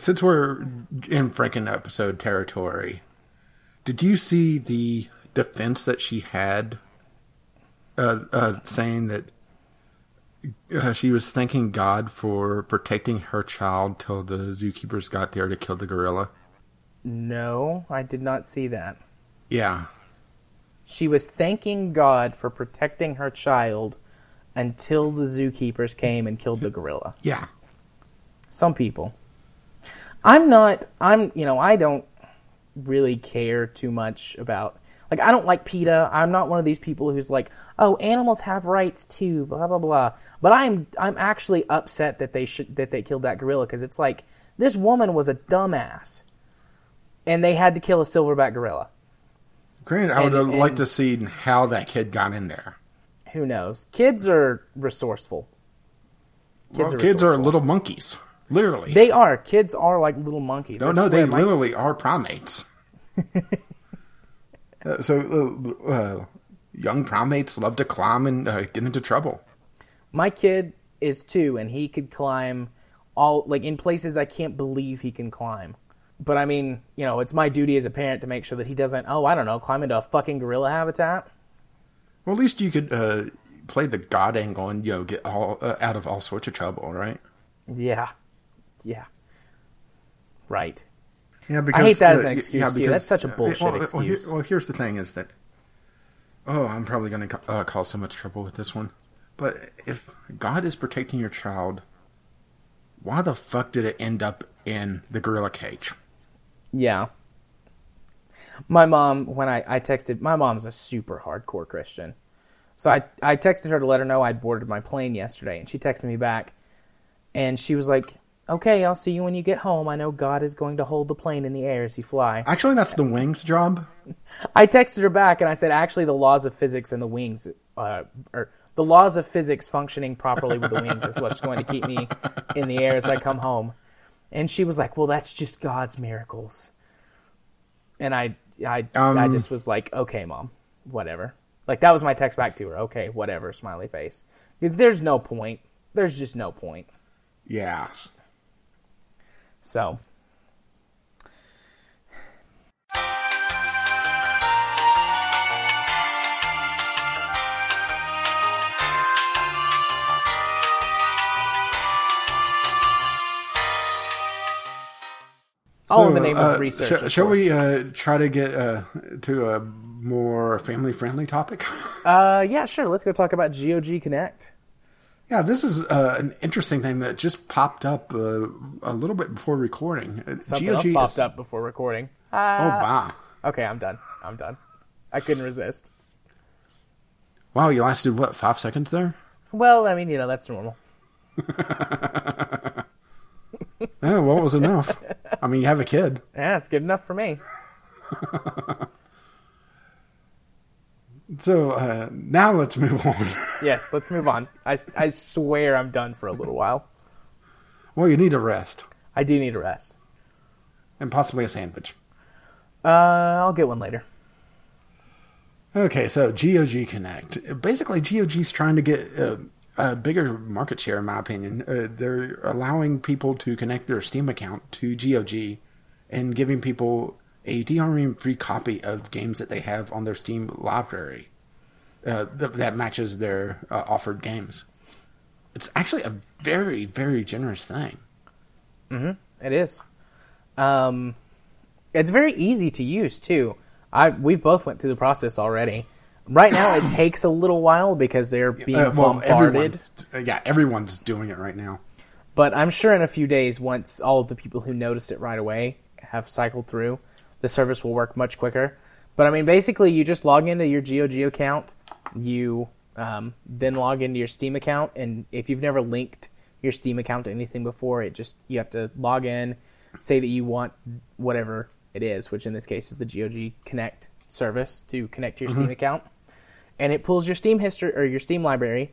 since we're in Franken episode territory, did you see the defense that she had, uh, uh, saying that uh, she was thanking God for protecting her child till the zookeepers got there to kill the gorilla? No, I did not see that. Yeah, She was thanking God for protecting her child until the zookeepers came and killed the gorilla. yeah. Some people. I'm not, I'm, you know, I don't really care too much about, like, I don't like PETA. I'm not one of these people who's like, oh, animals have rights too, blah, blah, blah. But I'm, I'm actually upset that they should, that they killed that gorilla because it's like, this woman was a dumbass. And they had to kill a silverback gorilla. Granted, I would And- liked and- to see how that kid got in there. Who knows? Kids are resourceful. Kids, Kids well, are kids are little monkeys, literally. They are. Kids are like little monkeys. no, I no, they my- literally are primates. Uh, so, uh, uh, young primates love to climb and uh, get into trouble. My kid is two, and he could climb all like in places I can't believe he can climb. But I mean, you know, it's my duty as a parent to make sure that he doesn't. Oh, I don't know, climb into a fucking gorilla habitat. Well, at least you could uh, play the god angle and you know get all uh, out of all sorts of trouble, right? Yeah, yeah, right. Yeah, because I hate that as an uh, excuse, too. That's such a uh, bullshit well, well, here- excuse. well, here's the thing: is that oh, I'm probably going to uh, cause so much trouble with this one. But if God is protecting your child, why the fuck did it end up in the gorilla cage? Yeah. My mom, when I, I texted, my mom's a super hardcore Christian. So I, I texted her to let her know I'd boarded my plane yesterday, and she texted me back, and she was like, okay, I'll see you when you get home. I know God is going to hold the plane in the air as you fly. Actually, that's the wings job. I texted her back, and I said, actually, the laws of physics and the wings, uh, or the laws of physics functioning properly with the wings is what's going to keep me in the air as I come home. And she was like, well, that's just God's miracles. And I, I, I Um, just was like, okay, mom, whatever. Like that was my text back to her. Okay, whatever, smiley face. Because there's no point. There's just no point. Yeah. So all in the name uh, of research. sh- shall course. we uh, try to get uh, to a more family-friendly topic? Uh, yeah, sure. Let's go talk about GOG Connect. Yeah, this is uh, an interesting thing that just popped up uh, a little bit before recording. Uh, Something GOG else is- popped up before recording. Oh wow! Okay, I'm done. I'm done. I couldn't resist. Wow, you lasted what five seconds there? Well, I mean, you know, that's normal. Yeah, well, it was enough. I mean, you have a kid. Yeah, it's good enough for me. So uh, now let's move on. Yes, let's move on. I, I swear I'm done for a little while. well, you need a rest I do need a rest. and possibly a sandwich. Uh, I'll get one later. Okay, so GOG Connect. Basically, GOG's trying to get uh, a bigger market share, in my opinion. Uh, they're allowing people to connect their Steam account to GOG and giving people a DRM free copy of games that they have on their Steam library uh, th- that matches their uh, offered games. It's actually a very, very generous thing. It is. Um, it's very easy to use too. I we've both went through the process already. Right now, it takes a little while because they're being Uh, well, bombarded. everyone's, yeah, everyone's doing it right now. But I'm sure in a few days, once all of the people who noticed it right away have cycled through, the service will work much quicker. But I mean, basically, you just log into your GOG account, you um, then log into your Steam account, and if you've never linked your Steam account to anything before, it just you have to log in, say that you want whatever it is, which in this case is the GOG Connect service to connect to your Steam account, and it pulls your Steam history or your Steam library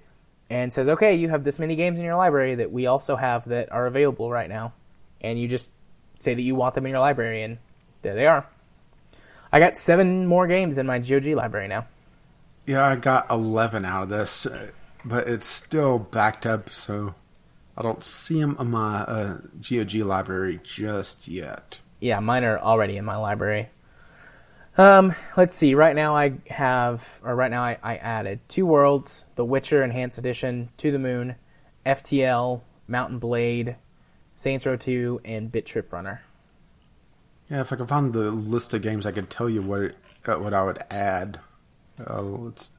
and says, okay, you have this many games in your library that we also have that are available right now. And you just say that you want them in your library, and there they are. I got seven more games in my GOG library now. Yeah, I got 11 out of this, uh, but it's still backed up, so I don't see them in my uh, GOG library just yet. Yeah, mine are already in my library. Um, let's see. Right now, I have, or right now, I, I added two worlds: The Witcher Enhanced Edition, To the Moon, FTL, Mount & Blade, Saints Row 2, and Bit Trip Runner. Yeah, if I could find the list of games, I could tell you what uh, what I would add. Uh, let's,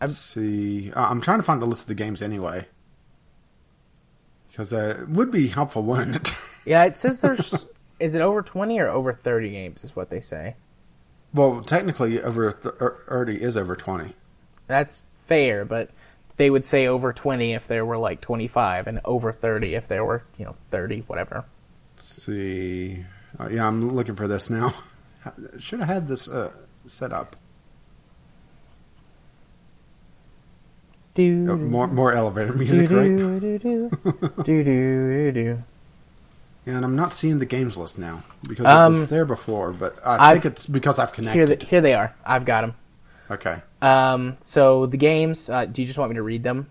let's see. Uh, I'm trying to find the list of the games anyway, because uh, it would be helpful, wouldn't it? Yeah, it says there's. is it over 20 or over 30 games? Is what they say. well, technically, over th- er, already is over 20. That's fair, but they would say over 20 if there were like 25, and over 30 if there were, you know, 30, whatever. Let's see. Uh, yeah, I'm looking for this now. Should have had this uh, set up. Do Oh, more more elevator music, do right? do do do do do do. Yeah, and I'm not seeing the games list now because Um, it was there before, but I think I've- it's because I've Here, connected. the, here they are. I've got them. Okay. Um, so the games. Uh, do you just want me to read them?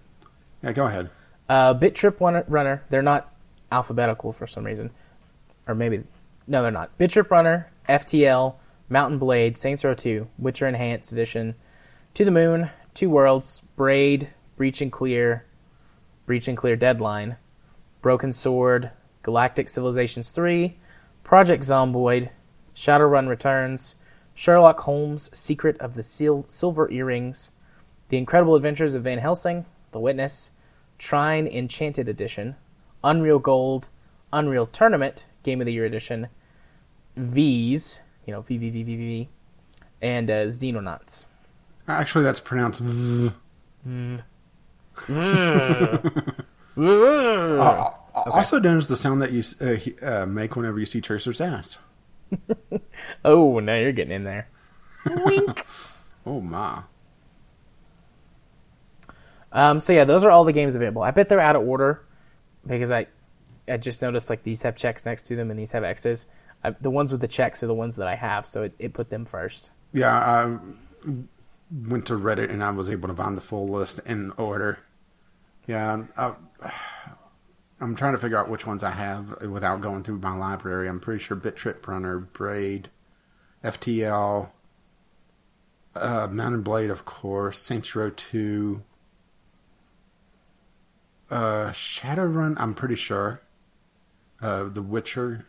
Yeah, go ahead. Uh, Bit Trip Runner- Runner. They're not alphabetical for some reason, or maybe no, they're not. Bit Trip Runner, FTL, Mount & Blade, Saints Row 2, Witcher Enhanced Edition, To the Moon, Two Worlds, Braid, Breach and Clear, Breach and Clear Deadline, Broken Sword, Galactic Civilizations 3, Project Zomboid, Shadowrun Returns, Sherlock Holmes, Secret of the Sil- Silver Earrings, The Incredible Adventures of Van Helsing, The Witness, Trine Enchanted Edition, Unreal Gold, Unreal Tournament Game of the Year Edition, V's, you know, VVVVV, and uh, Xenonauts. Actually, that's pronounced. V. Uh, Also known as the sound that you uh, uh, make whenever you see Tracer's ass. Oh, now you're getting in there. Wink. Oh my! Um, so yeah, those are all the games available. I bet they're out of order because I, I just noticed like these have checks next to them and these have X's. I, the ones with the checks are the ones that I have, so it, it put them first. Yeah, I went to Reddit and I was able to find the full list in order. Yeah, I, I'm trying to figure out which ones I have without going through my library. I'm pretty sure Bit Trip Runner, Braid, FTL, uh, Mount & Blade, of course, Saints Row 2, uh, Shadowrun, I'm pretty sure, uh, The Witcher,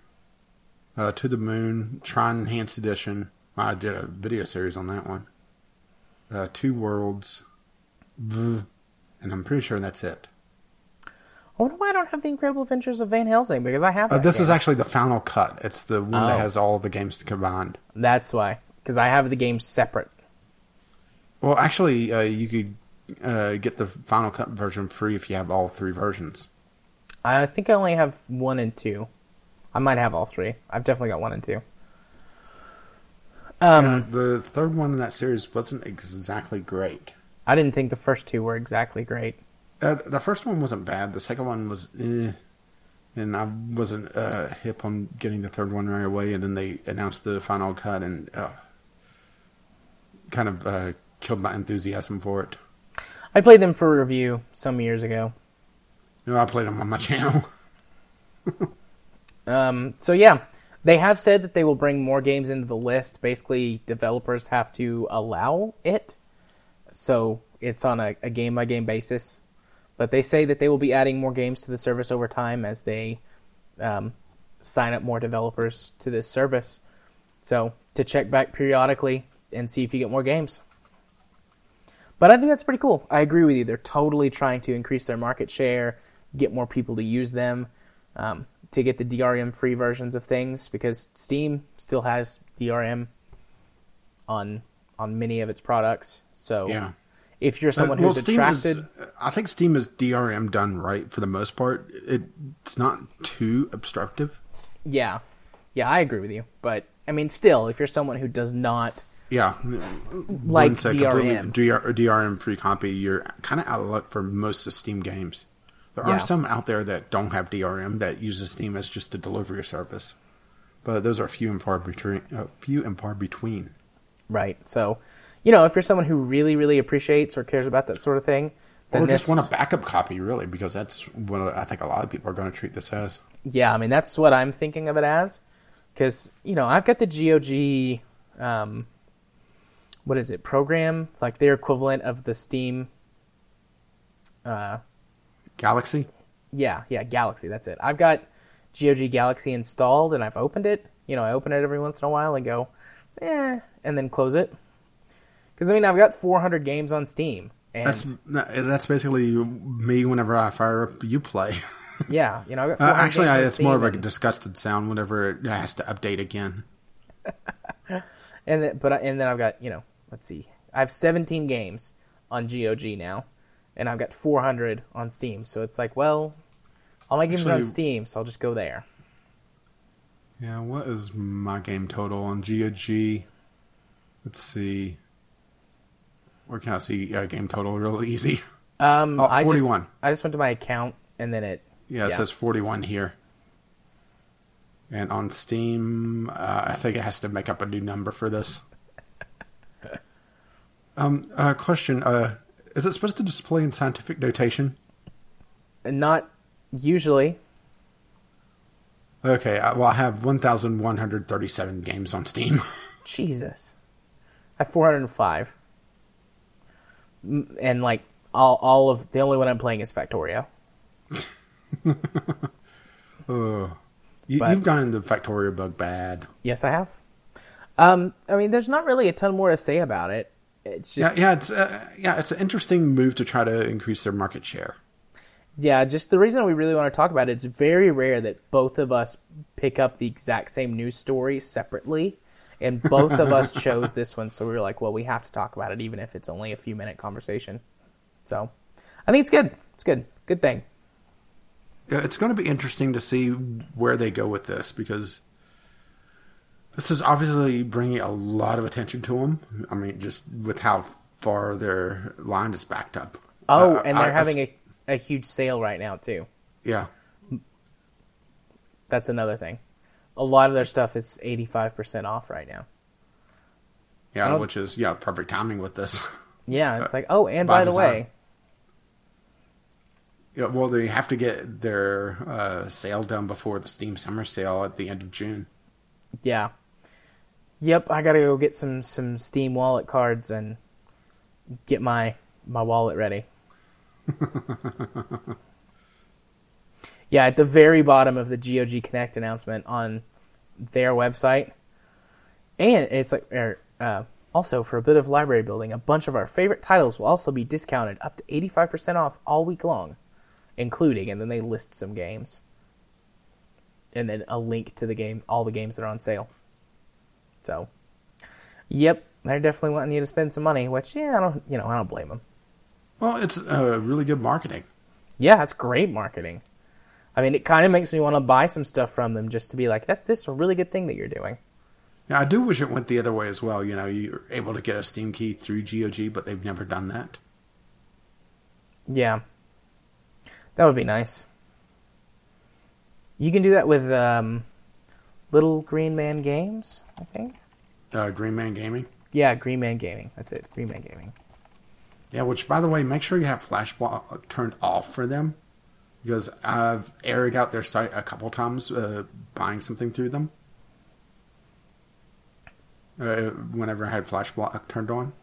uh, To the Moon, Tron Enhanced Edition. I did a video series on that one. Uh, Two Worlds, V, and I'm pretty sure that's it. I wonder why I don't have the Incredible Adventures of Van Helsing because I have. Uh, this game. is actually the final cut. It's the one that Oh. has all the games combined. That's why because I have the game separate. Well, actually, uh, you could uh, get the final cut version free if you have all three versions. I think I only have one and two. I might have all three. I've definitely got one and two. Um, Uh, the third one in that series wasn't exactly great. I didn't think the first two were exactly great. Uh, the first one wasn't bad. The second one was, eh, and I wasn't uh, hip on getting the third one right away. And then they announced the final cut, and uh, kind of uh, killed my enthusiasm for it. I played them for review some years ago. Know, I played them on my channel. Um, so yeah, they have said that they will bring more games into the list. Basically, developers have to allow it, so it's on a, a game by game basis. But they say that they will be adding more games to the service over time as they um, sign up more developers to this service. So to check back periodically and see if you get more games. But I think that's pretty cool. I agree with you. They're totally trying to increase their market share, get more people to use them, um, to get the DRM free versions of things because Steam still has DRM on on many of its products. So Yeah. if you're someone Uh, well, who's Steam is- attracted, I think Steam is DRM done right for the most part. It, it's not too obstructive. yeah, yeah, I agree with you. But I mean, still, if you're someone who does not Yeah, like Once a completely DRM, DR, DRM free copy, you're kind of out of luck for most of Steam games. There Yeah. are some out there that don't have DRM that uses Steam as just a delivery service, but those are few and far between. Uh, few and far between. right? So, you know, if you're someone who really, really appreciates or cares about that sort of thing, then or just want a backup copy, really, because that's what I think a lot of people are going to treat this as. Yeah, I mean that's what I'm thinking of it as, because you know I've got the GOG, um, what is it program like their equivalent of the Steam. Uh, Galaxy. yeah, yeah, Galaxy. That's it. I've got GOG Galaxy installed and I've opened it. You know, I open it every once in a while and go, eh, and then close it. Because I mean, I've got 400 games on Steam, and That's that's basically me whenever I fire up Uplay. yeah, you know, I've got Uh, actually, games I, it's more of a disgusted sound whenever it has to update again. and then, but and then I've got you know, let's see, I have 17 games on GOG now, and I've got 400 on Steam. So it's like, well, all my games are on Steam, so I'll just go there. Yeah, what is my game total on GOG? Let's see. Where can I see uh, game total real easy? Um, Oh, I just, 41. I just went to my account, and then it. Yeah, it Yeah. says 41 here. And on Steam, uh, I think it has to make up a new number for this. Um, uh, question: uh, Is it supposed to display in scientific notation? Not usually. Okay, well, I have 1,137 games on Steam. Jesus. I have 405. And like all all of the only one I'm playing is Factorio. Ugh. You, But- you've gotten the Factorio bug bad. Yes, I have. Um, I mean, there's not really a ton more to say about it. It's Yeah, just yeah, it's uh, yeah, it's an interesting move to try to increase their market share. yeah, just the reason we really want to talk about it. It's very rare that both of us pick up the exact same news story separately, and both of us chose this one. So we were like, well, we have to talk about it, even if it's only a few minute conversation. So I think it's good. It's good. Good thing. It's going to be interesting to see where they go with this because this is obviously bringing a lot of attention to them. I mean, just with how far their line is backed up. Oh, Uh, and they're I- I- having a, a huge sale right now too. yeah. That's another thing. A lot of their stuff is eighty five percent off right now. Yeah, which is yeah perfect timing with this. Yeah, it's like oh, and by by the way, yeah, well, they have to get their uh, sale done before the Steam Summer Sale at the end of June. yeah, yep, I gotta go get some some Steam wallet cards and get my my wallet ready. yeah, at the very bottom of the GOG Connect announcement on their website, and it's like er, uh, also for a bit of library building, a bunch of our favorite titles will also be discounted up to eighty five percent off all week long, including, and then they list some games, and then a link to the game, all the games that are on sale. So, yep, they're definitely wanting you to spend some money, which yeah, I don't, you know, I don't blame them. Well, it's uh, really good marketing. Yeah, it's great marketing. I mean, it kind of makes me want to buy some stuff from them just to be like, that. This is a really good thing that you're doing. Yeah, I do wish it went the other way as well. You know, you're able to get a Steam key through GOG, but they've never done that. Yeah, that would be nice. You can do that with um, Little Green Man Games, I think. Uh, Green Man Gaming. Yeah, Green Man Gaming. That's it. Green Man Gaming. Yeah, which by the way, make sure you have Flashbot turned off for them because I've aired out their site a couple times uh, buying something through them. Uh, whenever I had Flashbot turned on.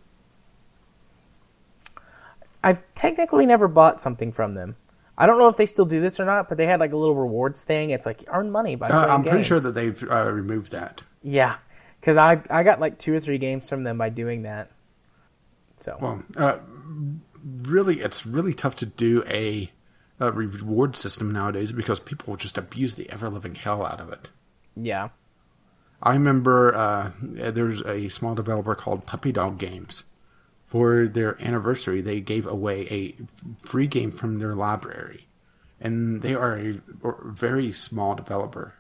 I've technically never bought something from them. I don't know if they still do this or not, but they had like a little rewards thing. It's like earn money by Uh, playing I'm pretty sure that they've uh, removed that. Yeah, because I I got like two or three games from them by doing that. So Well, uh, really, it's really tough to do a, a reward system nowadays because people just abuse the ever living hell out of it. yeah, I remember uh, there's a small developer called Puppy Dog Games. For their anniversary, they gave away a free game from their library, and they are a very small developer.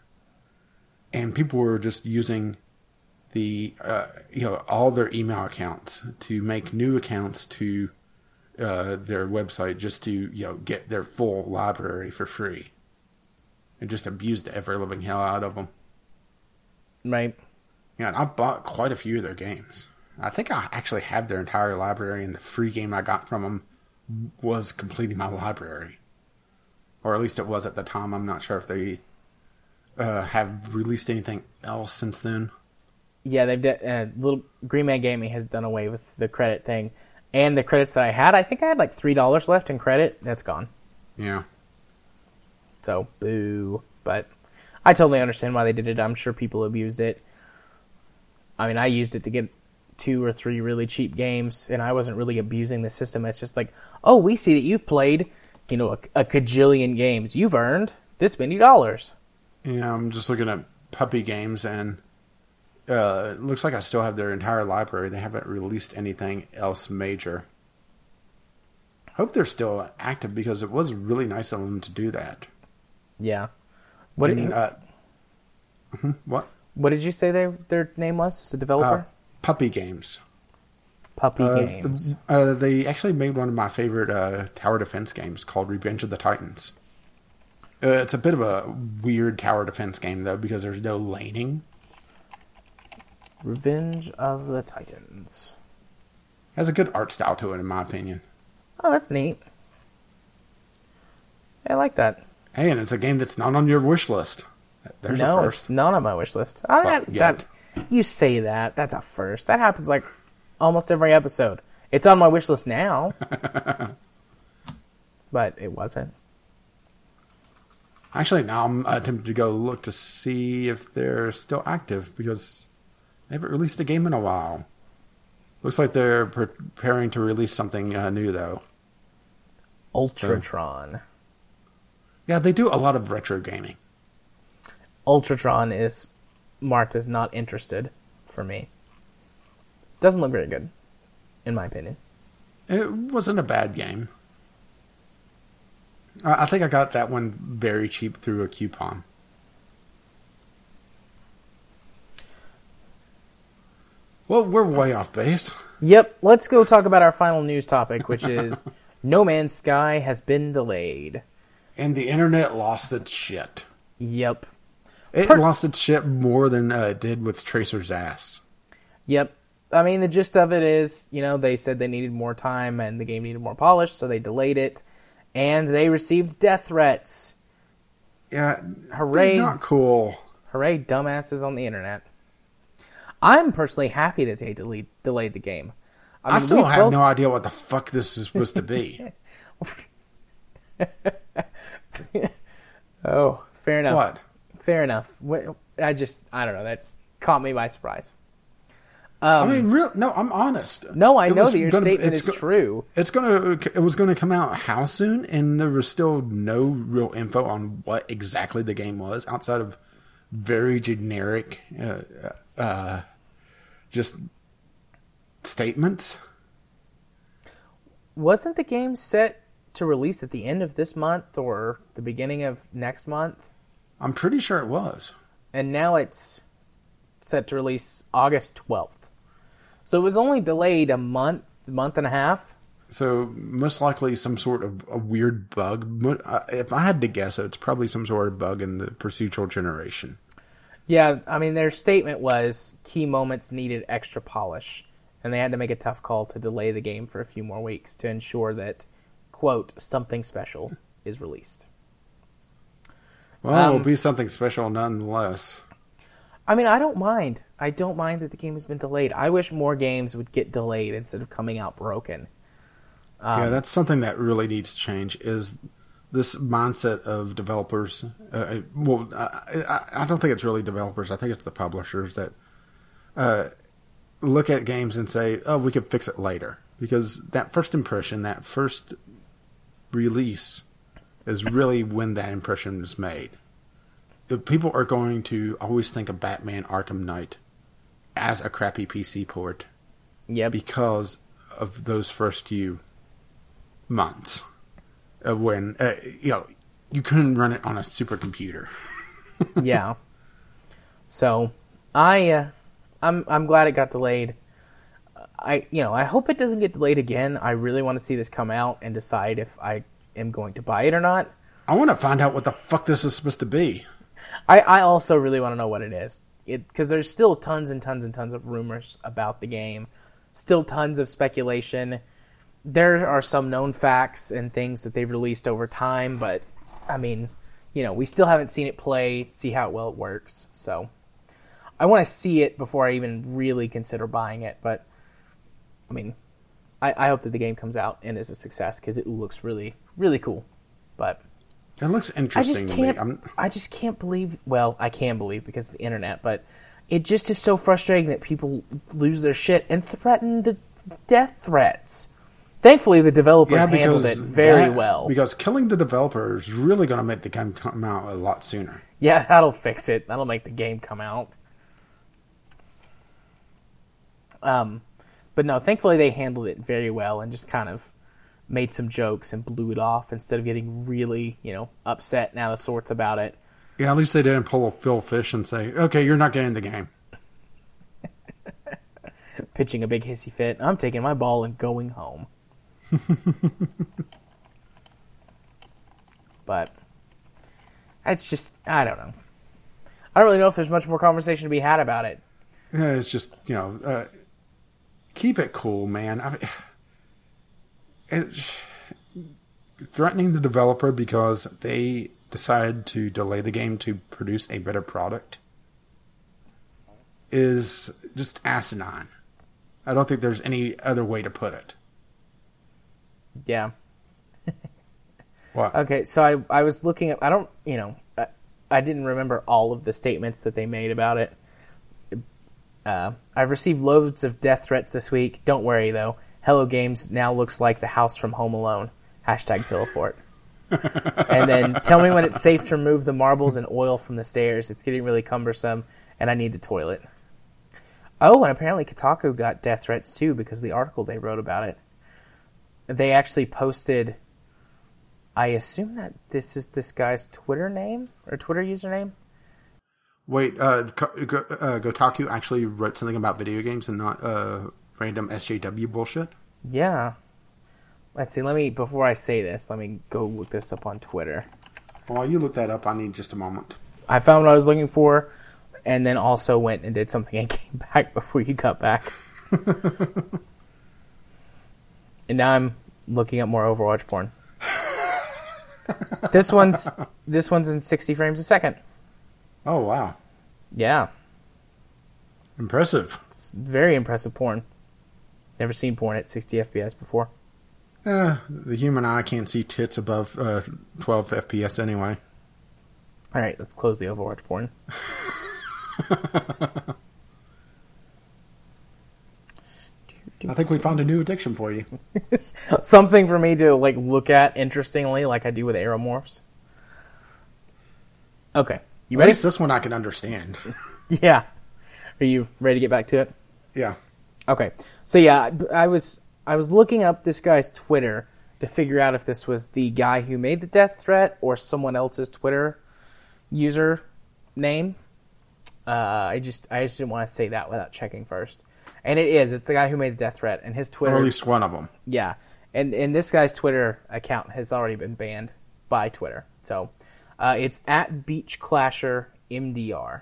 And people were just using the uh, you know all their email accounts to make new accounts to uh, their website just to you know get their full library for free, and just abuse the ever living hell out of them. right. Yeah, and I bought quite a few of their games. I think I actually have their entire library, and the free game I got from them was completing my library, or at least it was at the time. I'm not sure if they uh, have released anything else since then. Yeah, they've de- uh, little Green Man Gaming has done away with the credit thing, and the credits that I had, I think I had like three dollars left in credit. That's gone. Yeah. So boo. But I totally understand why they did it. I'm sure people abused it. I mean, I used it to get two or three really cheap games, and I wasn't really abusing the system. It's just like, oh, we see that you've played, you know, a, a cajillion games. You've earned this many dollars. Yeah, I'm just looking at puppy games, and uh, it looks like I still have their entire library. They haven't released anything else major. Hope they're still active because it was really nice of them to do that. Yeah. What And, did, uh, mhm, what? what did you say their their name was? As a Uh, developer? Puppy games. Puppy Uh, Games. the- uh, they actually made one of my favorite uh, tower defense games called Revenge of the Titans. Uh, it's a bit of a weird tower defense game though because there's no laning. Revenge of the Titans. has a good art style to it, in my opinion. Oh, that's neat. I like that. Hey, and it's a game that's not on your wish list. There's no, a it's not on my wish list. Oh, Well, that, yet. You say that. That's a first. That happens like almost every episode. It's on my wish list now, but it wasn't. Actually, now I'm attempting to go look to see if they're still active because they haven't released a game in a while. Looks like they're preparing to release something uh, new, though. Ultratron. Yeah, they do a lot of retro gaming. Ultratron is marked as not interested for me. Doesn't look very good, in my opinion. It wasn't a bad game. I I think I got that one very cheap through a coupon. Well, we're way off base. Yep, let's go talk about our final news topic, which is No Man's Sky has been delayed. And the internet lost its shit. Yep. It Per- lost its ship more than uh, it did with Tracer's ass. Yep. I mean, the gist of it is, you know, they said they needed more time and the game needed more polish, so they delayed it. And they received death threats. Yeah, Hooray. Not cool. Hooray, dumbasses on the internet. I'm personally happy that they delayed, delayed the game. I, mean, still we've have both- no idea what the fuck this is supposed to be. Oh, fair enough. what? Fair enough. I just, I don't know, that caught me by surprise. I mean, real? No, I'm honest. Um, No, I It know that your gonna- statement is go- true. It's gonna. It was gonna come out how soon, and there was still no real info on what exactly the game was outside of very generic, uh, uh, just statements. Wasn't the game set to release at the end of this month or the beginning of next month? I'm pretty sure it was. and now it's set to release August 12th. So it was only delayed a month, month and a half. So most likely some sort of a weird bug. If I had to guess, it's probably some sort of bug in the procedural generation. Yeah, I mean their statement was key moments needed extra polish, and they had to make a tough call to delay the game for a few more weeks to ensure that quote something special is released. Well, Um, it'll be something special nonetheless. I mean, I don't mind. I don't mind that the game has been delayed. I wish more games would get delayed instead of coming out broken. Um, yeah, that's something that really needs to change. Is this mindset of developers? Uh, well, I, I, I don't think it's really developers. I think it's the publishers that uh, look at games and say, "Oh, we could fix it later," because that first impression, that first release, is really when that impression is made. People are going to always think of Batman Arkham Knight as a crappy PC port Yep. because of those first few months of when uh, you know you couldn't run it on a supercomputer. yeah. So, I uh, I'm I'm glad it got delayed. I you know I hope it doesn't get delayed again. I really want to see this come out and decide if I am going to buy it or not. I want to find out what the fuck this is supposed to be. I I also really want to know what it is. It because there's still tons and tons and tons of rumors about the game, still tons of speculation. there are some known facts and things that they've released over time, but I mean, you know, we still haven't seen it play, see how well it works. So I want to see it before I even really consider buying it. But I mean, I, I hope that the game comes out and is a success because it looks really, really cool. But It looks interesting. I just to me. can't. I just can't believe. Well, I can believe because of the internet, but it just is so frustrating that people lose their shit and threaten the death threats. Thankfully, the developers yeah, handled it very that- well. Because killing the developer is really going to make the game come out a lot sooner. Yeah, that'll fix it. That'll make the game come out. Um, but no, thankfully they handled it very well and just kind of made some jokes and blew it off instead of getting really, you know, upset and out of sorts about it. Yeah, at least they didn't pull a Phil Fish and say, "Okay, you're not getting the game." pitching a big hissy fit. I'm taking my ball and going home. but it's just I don't know. I don't really know if there's much more conversation to be had about it. Yeah, it's just you know, uh, keep it cool, man. I mean, it, threatening the developer because they decided to delay the game to produce a better product is just asinine. I don't think there's any other way to put it. Yeah. What? Okay, so I I was looking at I don't you know I, I didn't remember all of the statements that they made about it. Uh, I've received loads of death threats this week. Don't worry though. Hello Games now looks like the house from Home Alone. Hashtag Pillowfort. and then tell me when it's safe to remove the marbles and oil from the stairs. It's getting really cumbersome, and I need the toilet. Oh, and apparently Kotaku got death threats too because of the article they wrote about it. They actually posted. I assume that this is this guy's Twitter name or Twitter username. Wait, uh, uh, Kotaku actually wrote something about video games and not uh, random SJW bullshit. Yeah. Let's see. Let me before I say this, let me go look this up on Twitter. While you look that up, I need just a moment. I found what I was looking for, and then also went and did something and came back before you got back. and now I'm looking at more Overwatch porn. this one's this one's in 60 frames a second. Oh wow, Yeah, impressive. it's very impressive porn. Never seen porn at 60 FPS before. Uh, the human eye can't see tits above uh, 12 FPS anyway. All right, let's close the Overwatch porn. I think we found a new addiction for you. Something for me to like look at interestingly, like I do with aeromorphs. Okay, you At ready? least this one I can understand. Yeah. Are you ready to get back to it? yeah. Okay. So yeah, I was I was looking up this guy's Twitter to figure out if this was the guy who made the death threat or someone else's Twitter user name. Uh, I just I just didn't want to say that without checking first. And it is. It's the guy who made the death threat, and his Twitter. Or Twitter. at least one of them. Yeah, and and this guy's Twitter account has already been banned by Twitter. So uh, it's at Beach Clasher MDR.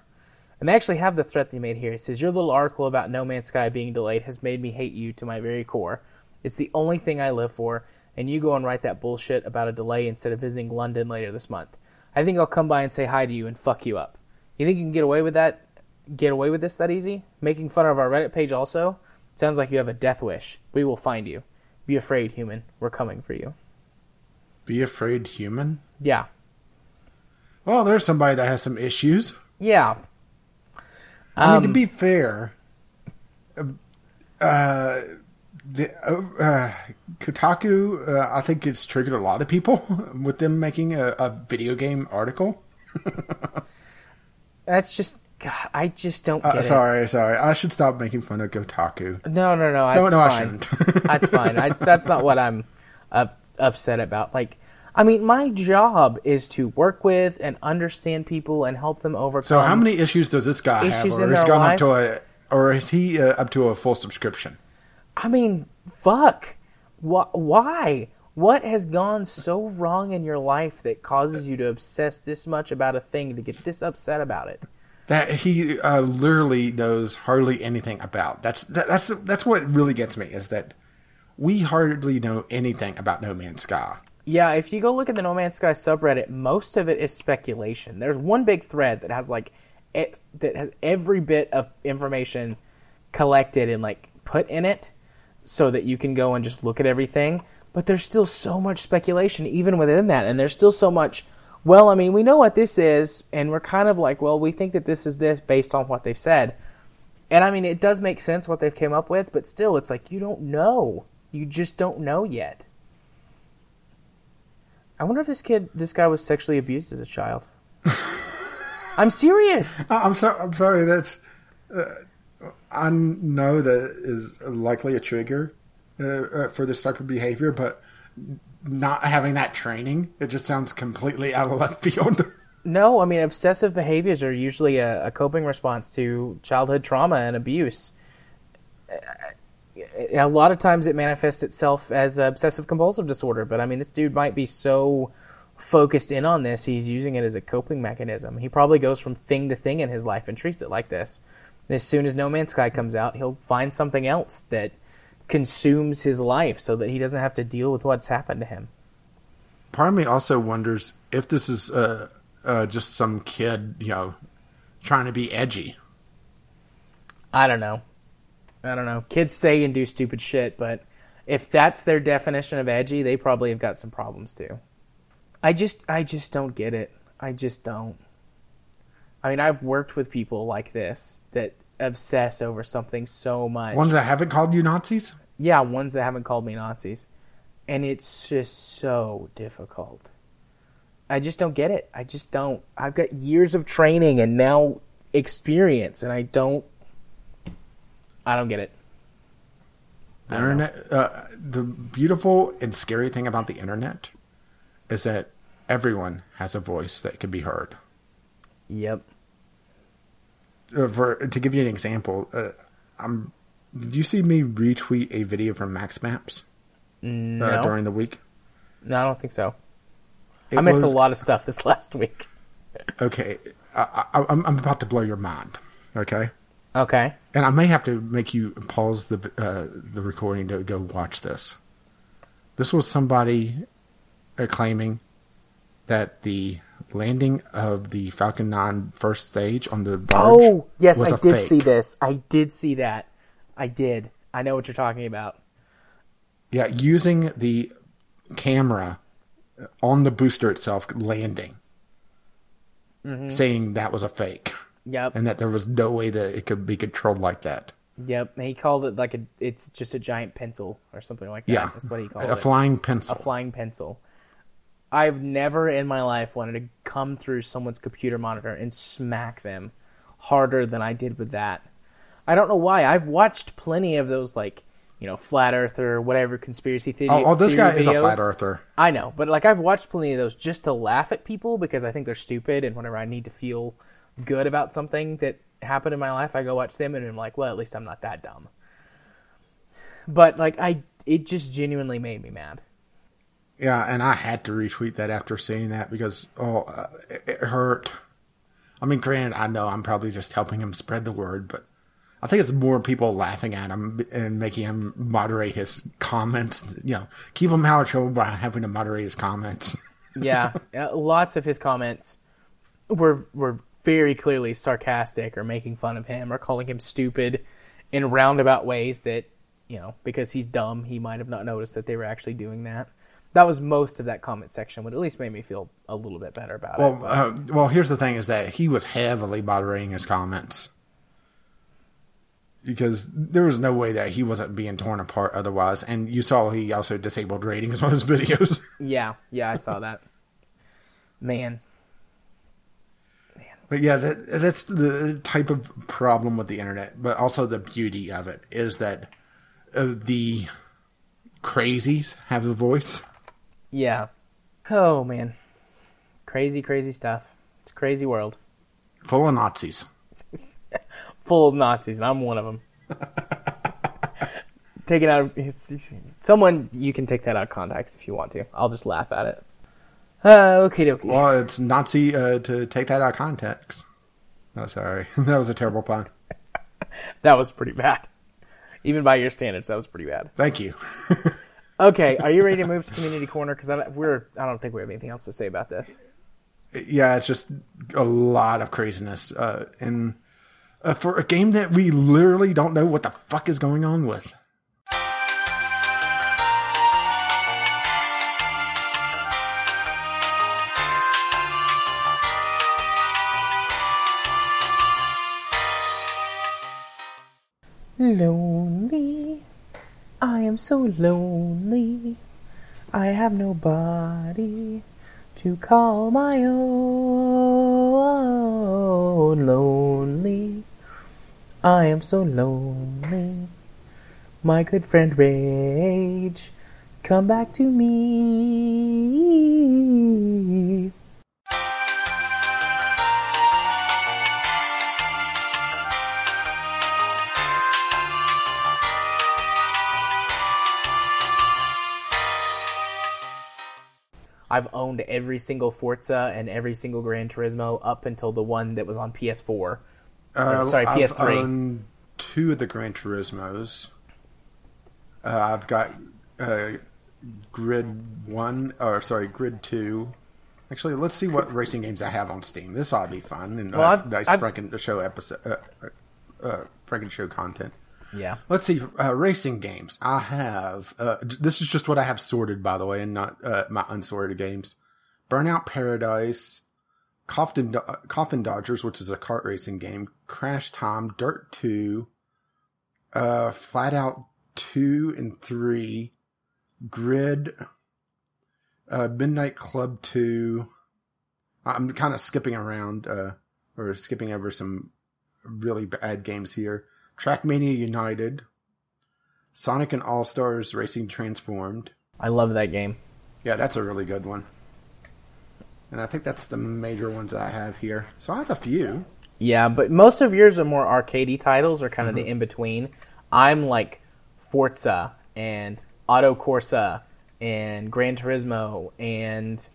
And they actually have the threat they made here. It says your little article about No Man's Sky being delayed has made me hate you to my very core. It's the only thing I live for, and you go and write that bullshit about a delay instead of visiting London later this month. I think I'll come by and say hi to you and fuck you up. You think you can get away with that? Get away with this that easy? Making fun of our Reddit page also? Sounds like you have a death wish. We will find you. Be afraid, human. We're coming for you. Be afraid, human. Yeah. Well, there's somebody that has some issues. Yeah. I mean, Um, to be fair, uh, uh, the uh, uh, Kotaku, uh, I think it's triggered a lot of people with them making a, a video game article. That's just. God, I just don't get Uh, it. sorry, sorry. I should stop making fun of Kotaku. No, no, no. No, That's no, I fine. shouldn't. that's fine. I, that's not what I'm uh, upset about. Like, I mean, my job is to work with and understand people and help them overcome. So, how many issues does this guy have, Issues or in has gone up to a, or is he uh, up to a full subscription? I mean, fuck. Wh- why? What has gone so wrong in your life that causes you to obsess this much about a thing to get this upset about it? that he uh, literally knows hardly anything about. That's that, that's that's what really gets me is that we hardly know anything about No Man's Sky. Yeah, if you go look at the No Man's Sky subreddit, most of it is speculation. There's one big thread that has like it, that has every bit of information collected and like put in it so that you can go and just look at everything. But there's still so much speculation even within that, and there's still so much. Well, I mean, we know what this is, and we're kind of like, well, we think that this is this based on what they've said. And I mean, it does make sense what they've came up with, but still, it's like you don't know. You just don't know yet. I wonder if this kid, this guy, was sexually abused as a child. I'm serious. I- I'm sorry. I'm sorry. That's uh, I know that is likely a trigger uh, uh, for this type of behavior, but not having that training, it just sounds completely out of left field. No, I mean, obsessive behaviors are usually a, a coping response to childhood trauma and abuse. A lot of times it manifests itself as obsessive compulsive disorder, but I mean, this dude might be so focused in on this, he's using it as a coping mechanism. He probably goes from thing to thing in his life and treats it like this. And as soon as No Man's Sky comes out, he'll find something else that consumes his life so that he doesn't have to deal with what's happened to him. Part of me also wonders if this is uh, uh, just some kid, you know, trying to be edgy. I don't know. I don't know. Kids say and do stupid shit, but if that's their definition of edgy, they probably have got some problems too. I just I just don't get it. I just don't. I mean, I've worked with people like this that obsess over something so much. Ones that haven't called you Nazis? yeah, ones that haven't called me Nazis. And it's just so difficult. I just don't get it. I just don't. I've got years of training and now experience and I don't I don't get it. The internet. Uh, the beautiful and scary thing about the internet is that everyone has a voice that can be heard. Yep. Uh, for to give you an example, uh, I'm. Did you see me retweet a video from Max Maps uh, No. during the week? No, I don't think so. It I missed was- a lot of stuff this last week. Okay, I, I, I'm, I'm about to blow your mind. Okay, Okay. and I may have to make you pause the uh, the recording to go watch this. This was somebody claiming that the landing of the Falcon 9 first stage on the barge Oh, yes, I did fake. see this. I did see that. I did. I know what you're talking about. Yeah, using the camera on the booster itself landing, Mm-hmm. saying that was a fake Yep. and that there was no way that it could be controlled like that. Yep. He called it like a it's just a giant pencil or something like that. Yeah, That's what he called a it. A flying pencil. a flying pencil. I've never in my life wanted to come through someone's computer monitor and smack them harder than I did with that. I don't know why. I've watched plenty of those like, you know, flat earther, whatever conspiracy theory. oh, oh, this guy is a flat earther. I know, but like I've watched plenty of those just to laugh at people because I think they're stupid and whenever I need to feel good about something that happened in my life, I go watch them and I'm like, well, at least I'm not that dumb. But like I it just genuinely made me mad. Yeah, and I had to retweet that after seeing that because oh, uh, it, it hurt. I mean, granted, I know I'm probably just helping him spread the word, but I think it's more people laughing at him and making him moderate his comments. You know, keep him out of trouble by having to moderate his comments. yeah, uh, lots of his comments were were very clearly sarcastic or making fun of him or calling him stupid in roundabout ways that you know because he's dumb he might have not noticed that they were actually doing that. That was most of that comment section, but at least made me feel a little bit better about it. Well, uh, well, here's the thing: is that he was heavily moderating his comments because there was no way that he wasn't being torn apart otherwise. And you saw he also disabled ratings on his videos. Yeah, yeah, I saw that. Man, But yeah, that, that's the type of problem with the internet, but also the beauty of it is that uh, the crazies have a voice. yeah. Oh man, crazy, crazy stuff. It's a crazy world Full of Nazis. full of Nazis, and I'm one of them. take it out of someone. You can take that out of context if you want to. I'll just laugh at it. Uh, okay, dokie. Well, it's Nazi uh, to take that out of context. Oh, sorry. that was a terrible pun. That was pretty bad. Even by your standards, that was pretty bad. Thank you. Okay, are you ready to move to community corner? Because we're I don't think we have anything else to say about this. yeah, it's just a lot of craziness, uh, and uh, for a game that we literally don't know what the fuck is going on with. Lonely, I am so lonely. I have nobody to call my own. Lonely, I am so lonely. My good friend Rage, come back to me. I've owned every single Forza and every single Gran Turismo up until the one that was on PS4. Uh, sorry, I've PS3. owned two of the Gran Turismos. Uh, I've got uh, Grid One, or sorry, Grid Two. Actually, let's see what racing games I have on Steam. This ought to be fun and Well, uh, nice Franken show episode, uh, uh, Franken show content. Yeah. Let's see, uh, racing games. I have. Uh, this is just what I have sorted, by the way, and not uh, my unsorted games. Burnout Paradise, Coffin, Do- Coffin Dodgers, which is a kart racing game. Crash Time, Dirt Two, uh, Flat Out Two and Three, Grid, uh, Midnight Club Two. I'm kind of skipping around, uh, or skipping over some really bad games here. Trackmania United, Sonic and All Stars Racing Transformed. I love that game. Yeah, that's a really good one. And I think that's the major ones that I have here. So I have a few. Yeah, but most of yours are more arcadey titles or kind of the in between. I'm like Forza and Assetto Corsa and Gran Turismo and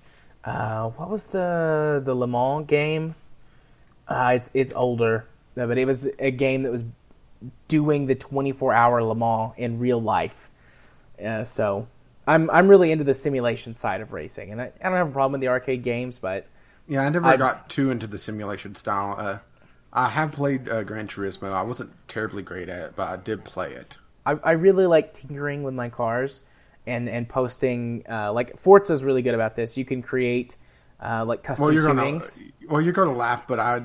uh, what was the the Le Mans game? Uh, it's it's older, but it was a game that was doing the 24 hour Le Mans in real life. Uh, so I'm I'm really into the simulation side of racing, and I, I don't have a problem with the arcade games, but Yeah, I never I- got too into the simulation style. Uh, I have played uh, Gran Turismo. I wasn't terribly great at it, but I did play it. I, I really like tinkering with my cars and and posting uh, like is really good about this. You can create uh, like custom Well, you're gonna well, you're gonna laugh, but I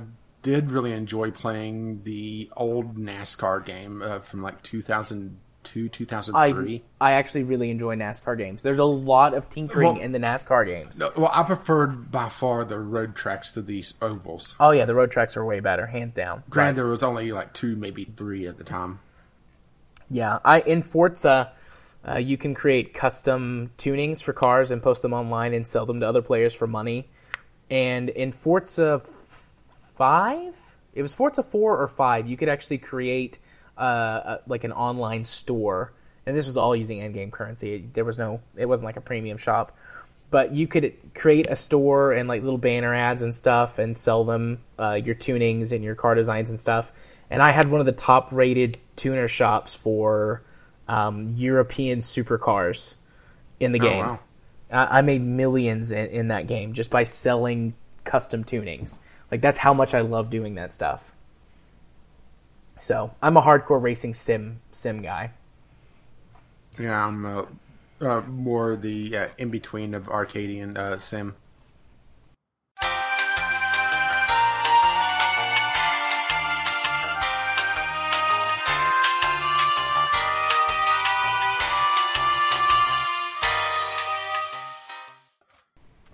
did really enjoy playing the old NASCAR game uh, from like 2002, 2003. I I actually really enjoy NASCAR games. There's a lot of tinkering Well- in the NASCAR games. No, Well, I preferred by far the road tracks to these ovals. Oh yeah, the road tracks are way better, hands down. Granted, there was only like two, maybe three at the time. Yeah, I in Forza, uh, you can create custom tunings for cars and post them online and sell them to other players for money. And in Forza Five, it was Forza Four or Five, you could actually create uh, a, like an online store, and this was all using in-game currency. There was no, it wasn't like a premium shop, but you could create a store and like little banner ads and stuff and sell them uh, your tunings and your car designs and stuff. And I had one of the top-rated tuner shops for um, European supercars in the Oh, game. wow. I, I made millions in, in that game just by selling custom tunings. Like that's how much I love doing that stuff. So I'm a hardcore racing sim sim guy. Yeah, I'm uh, uh, more the uh, in between of arcade and uh, sim.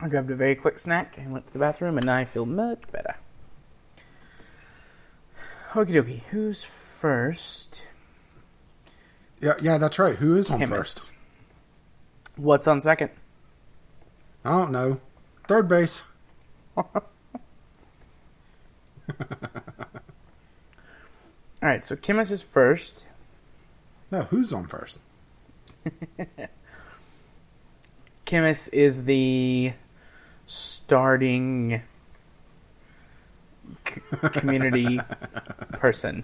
I grabbed a very quick snack and went to the bathroom, and now I feel much better. Okie dokie, who's first? Yeah, yeah, that's right. Who is on first? What's on second? I don't know. Third base. All right, so Chemist is first. No, who's on first? Chemist is the starting c- community person.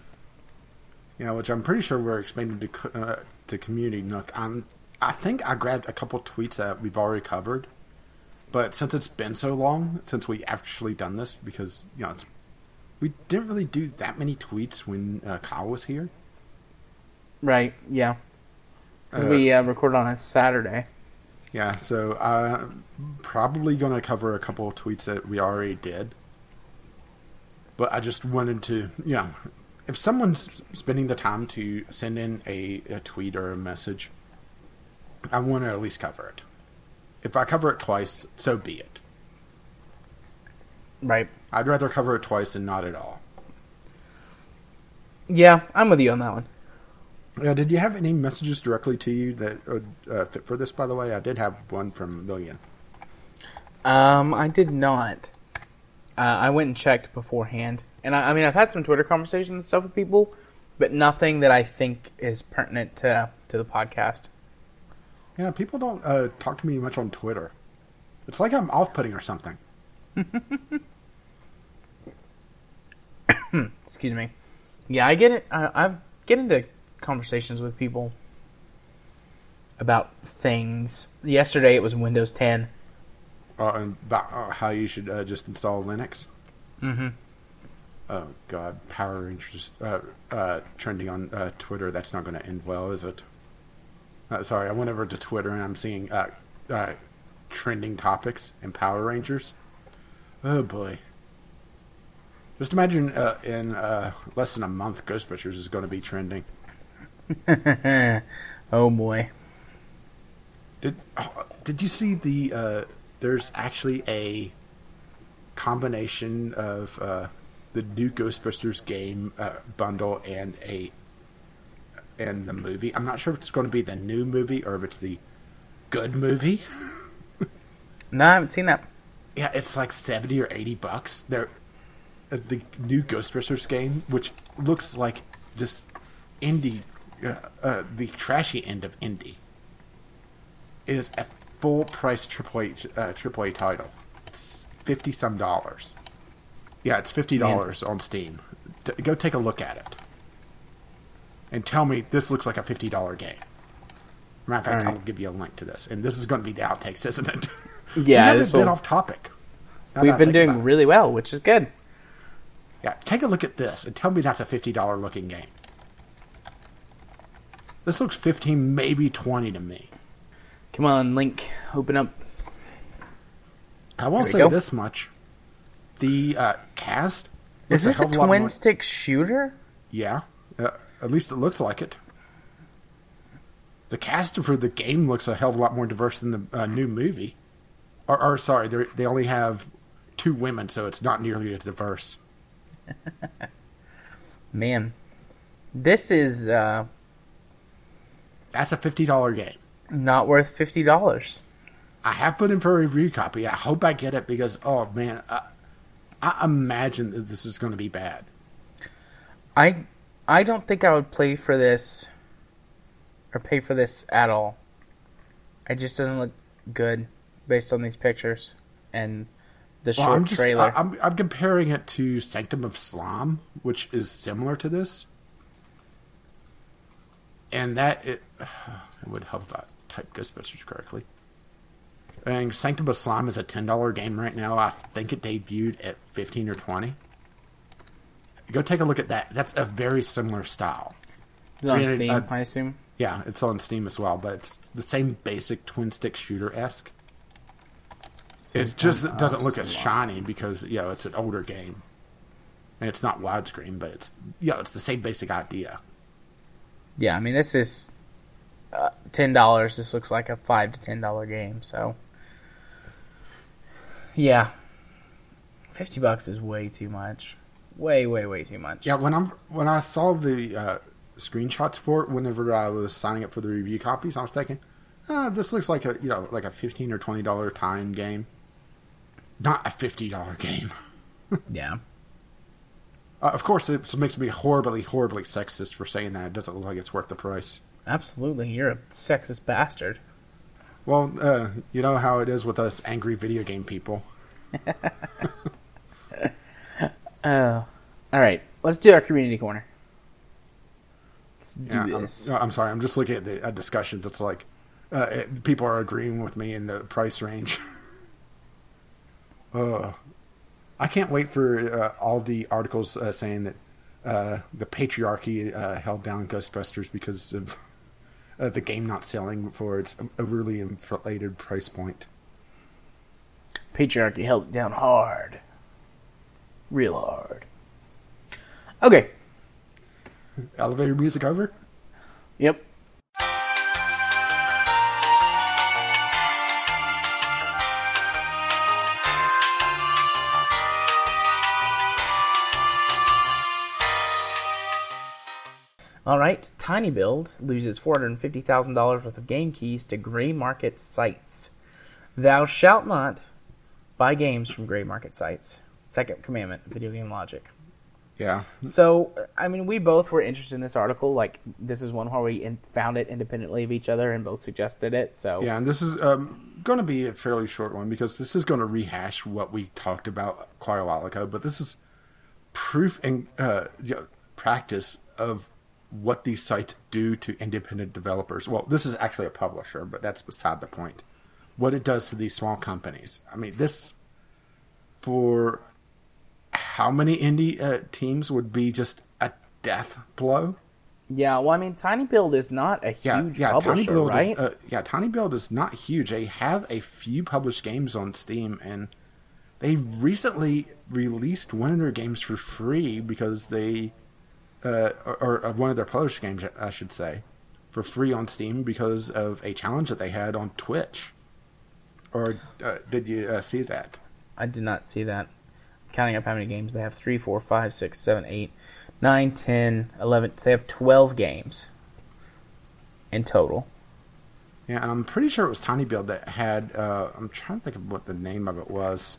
Yeah, which I'm pretty sure we're expanding to uh, to Community Nook. Um, I think I grabbed a couple tweets that we've already covered, but since it's been so long since we actually done this, because you know it's, we didn't really do that many tweets when uh, Kyle was here. Right. Yeah. Because Uh, we uh, recorded on a Saturday. Yeah, so uh, probably going to cover a couple of tweets that we already did. But I just wanted to, you know, if someone's spending the time to send in a, a tweet or a message, I want to at least cover it. If I cover it twice, so be it. Right. I'd rather cover it twice than not at all. Yeah, I'm with you on that one. Uh, did you have any messages directly to you that would uh, fit for this, by the way? I did have one from Million. Um, I did not. Uh, I went and checked beforehand, and I, I mean, I've had some Twitter conversations and stuff with people, but nothing that I think is pertinent to to the podcast. Yeah, people don't uh, talk to me much on Twitter. It's like I'm off putting or something. Excuse me. Yeah, I get it. I, I get into conversations with people about things. Yesterday it was Windows 10. uh, and about uh, how you should uh, just install Linux. Mm-hmm. Oh God, Power Rangers uh, uh, trending on uh, Twitter. That's not going to end well, is it? Uh, sorry, I went over to Twitter and I'm seeing uh, uh, trending topics and Power Rangers. Oh boy! Just imagine uh, in uh, less than a month, Ghostbusters is going to be trending. oh boy. Did oh, did you see the? Uh, there's actually a combination of uh, the new Ghostbusters game uh, bundle and a and the movie. I'm not sure if it's going to be the new movie or if it's the good movie. No, I haven't seen that. Yeah, it's like seventy or eighty bucks. They're uh, the new Ghostbusters game, which looks like just indie, uh, uh, the trashy end of indie, is a full price AAA uh, AAA title. It's fifty some dollars. Yeah, it's fifty dollars on Steam. T- go take a look at it, and tell me this looks like a fifty dollar game. Matter of fact, right. I'll give you a link to this, and this is going to be the outtakes, isn't it? Yeah, we this'll- been off topic. Now We've been doing really well, which is good. Yeah, take a look at this and tell me that's a fifty dollar looking game. This looks fifteen, maybe twenty to me. Come on, Link, open up. I won't say go. this much: the uh, cast Is this a hell of lot twin more- stick shooter? Yeah, uh, at least it looks like it. The cast for the game looks a hell of a lot more diverse than the uh, new movie. Or, or sorry, they they only have two women, so it's not nearly as diverse. Man, this is uh, That's a fifty dollar game. not worth fifty dollars. I have put in for a review copy. I hope I get it because, oh man, I, I imagine that this is going to be bad. I I don't think I would play for this or pay for this at all. It just doesn't look good based on these pictures and the Well, short I'm just, trailer. I, I'm, I'm comparing it to Sanctum of Islam, which is similar to this, and that it, it would help if I type Ghostbusters correctly. And Sanctum of Islam is a ten dollar game right now. I think it debuted at fifteen or twenty. Go take a look at that. That's a very similar style. Is it on granted, Steam, uh, I assume. Yeah, it's on Steam as well, but it's the same basic twin stick shooter esque. It just doesn't look as shiny because you know it's an older game, and it's not widescreen, but it's you know it's the same basic idea. Yeah, I mean this is uh, ten dollars. This looks like a five to ten dollar game. So yeah, fifty bucks is way too much. Way, way, way too much. Yeah, when I'm when I saw the uh, screenshots for it, whenever I was signing up for the review copies, I was thinking, uh, this looks like a you know like a fifteen or twenty dollar time game, not a fifty dollar game. Yeah. Uh, of course, it makes me horribly, horribly sexist for saying that. It doesn't look like it's worth the price. Absolutely, you're a sexist bastard. Well, uh, you know how it is with us angry video game people. Oh, all right. Let's do our community corner. Let's do Yeah, I'm, this. I'm sorry. I'm just looking at the uh, discussions. It's like uh, it, people are agreeing with me in the price range. uh, I can't wait for uh, all the articles uh, saying that uh, the patriarchy uh, held down Ghostbusters because of uh, the game not selling for its overly inflated price point. Patriarchy held it down hard. Real hard. Okay. Elevator music over. Yep. All right, Tiny Build loses $450,000 worth of game keys to gray market sites. Thou shalt not buy games from gray market sites. Second commandment, of video game logic. Yeah, So, I mean, we both were interested in this article. Like, this is one where we in- found it independently of each other and both suggested it. So, Yeah, and this is um, going to be a fairly short one because this is going to rehash what we talked about quite a while ago. But this is proof and uh, you know, practice of what these sites do to independent developers. Well, this is actually a publisher, but that's beside the point. What it does to these small companies. I mean, this for how many indie uh, teams would be just a death blow? yeah. Well, I mean, Tiny Build is not a Yeah, huge yeah. publisher, Tiny Build right? is uh, yeah. Tiny Build is not huge. They have a few published games on Steam, and they recently released one of their games for free because they, uh, or, or one of their published games, I should say, for free on Steam because of a challenge that they had on Twitch. Or uh, did you uh, see that? I did not see that. Counting up how many games they have 3, 4, 5, 6, 7, 8, 9, 10, 11. They have 12 games in total. Yeah, and I'm pretty sure it was Tiny Build that had. Uh, I'm trying to think of what the name of it was.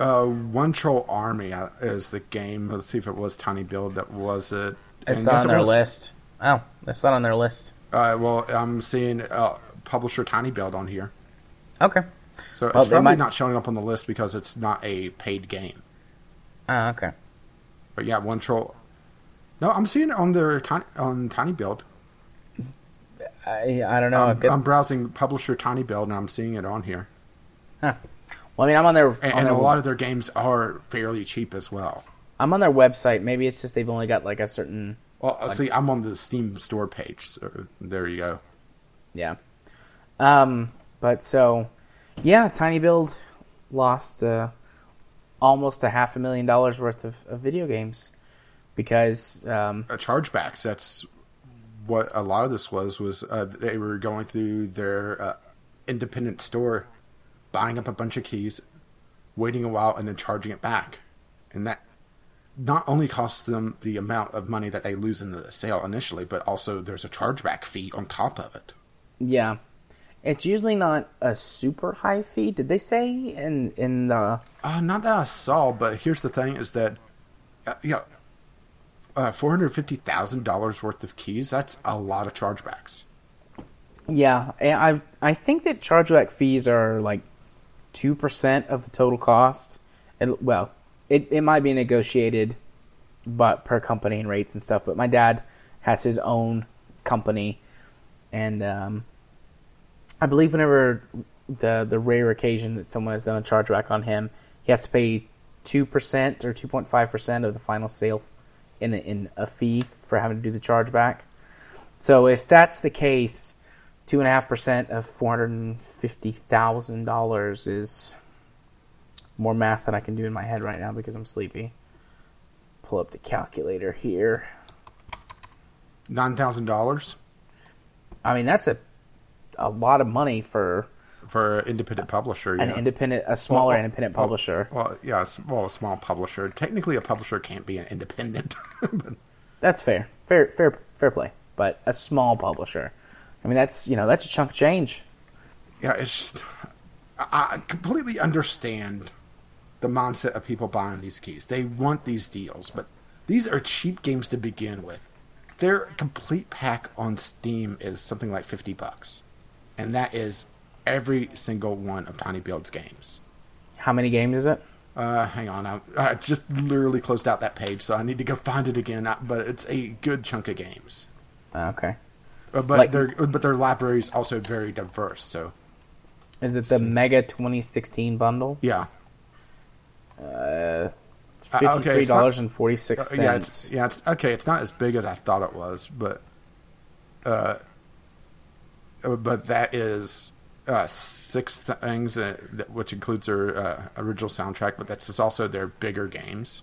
Uh, One Troll Army uh, is the game. Let's see if it was Tiny Build that was it. It's And not yes, on their was. list. Oh, that's not on their list. Uh, well, I'm seeing uh, publisher Tiny Build on here, Okay. so Well, it's probably might- not showing up on the list because it's not a paid game. Oh, okay. But yeah, One Troll. No, I'm seeing it on their tiny, on Tiny Build. I, I don't know. I'm, I'm browsing publisher Tiny Build and I'm seeing it on here. huh. Well, I mean, I'm on their, And, on and their a lot of their games are fairly cheap as well. I'm on their website. Maybe it's just they've only got like a certain Well, uh, see, I'm on the Steam store page, so there you go. Yeah. Um, but so, yeah, Tiny Build lost uh, almost a half a million dollars worth of, of video games because um, Uh, chargebacks. That's what a lot of this was. Was uh, they were going through their uh, independent store, buying up a bunch of keys, waiting a while, and then charging it back, and that not only costs them the amount of money that they lose in the sale initially, but also there's a chargeback fee on top of it. yeah, it's usually not a super high fee. Did they say in in the Uh, not that I saw, but here's the thing: is that uh, yeah, uh, four hundred fifty thousand dollars worth of keys—that's a lot of chargebacks. yeah? I I think that chargeback fees are like two percent of the total cost. And well, it it might be negotiated, but per company and rates and stuff. But my dad has his own company, and um, I believe whenever the the rare occasion that someone has done a chargeback on him, he has to pay two percent or two point five percent of the final sale in a, in a fee for having to do the chargeback. So if that's the case, two and a half percent of four hundred and fifty thousand dollars is more math than I can do in my head right now because I'm sleepy. Pull up the calculator here. Nine thousand dollars I mean that's a a lot of money for for an independent publisher. an yeah. independent, a smaller Well, independent well, publisher. Well, yeah, well, a small publisher. Technically, a publisher can't be an independent. but That's fair, fair, fair, fair play. But a small publisher, I mean that's you know that's a chunk of change. yeah, it's just I, completely understand the mindset of people buying these keys. They want these deals, but these are cheap games to begin with. Their complete pack on Steam is something like fifty bucks, and that is every single one of Tiny Build's games. How many games is it? Uh, hang on, I, I just literally closed out that page, so I need to go find it again. But it's a good chunk of games. Okay. Uh, but Like- their but their library is also very diverse. So Is it the Mega 2016 bundle? yeah, Uh, Uh, fifty-three dollars and forty-six Uh, yeah, it's, yeah, it's okay. It's not as big as I thought it was, but uh, uh, but that is uh, six things, uh, that, which includes their uh, original soundtrack, but that's also their bigger games.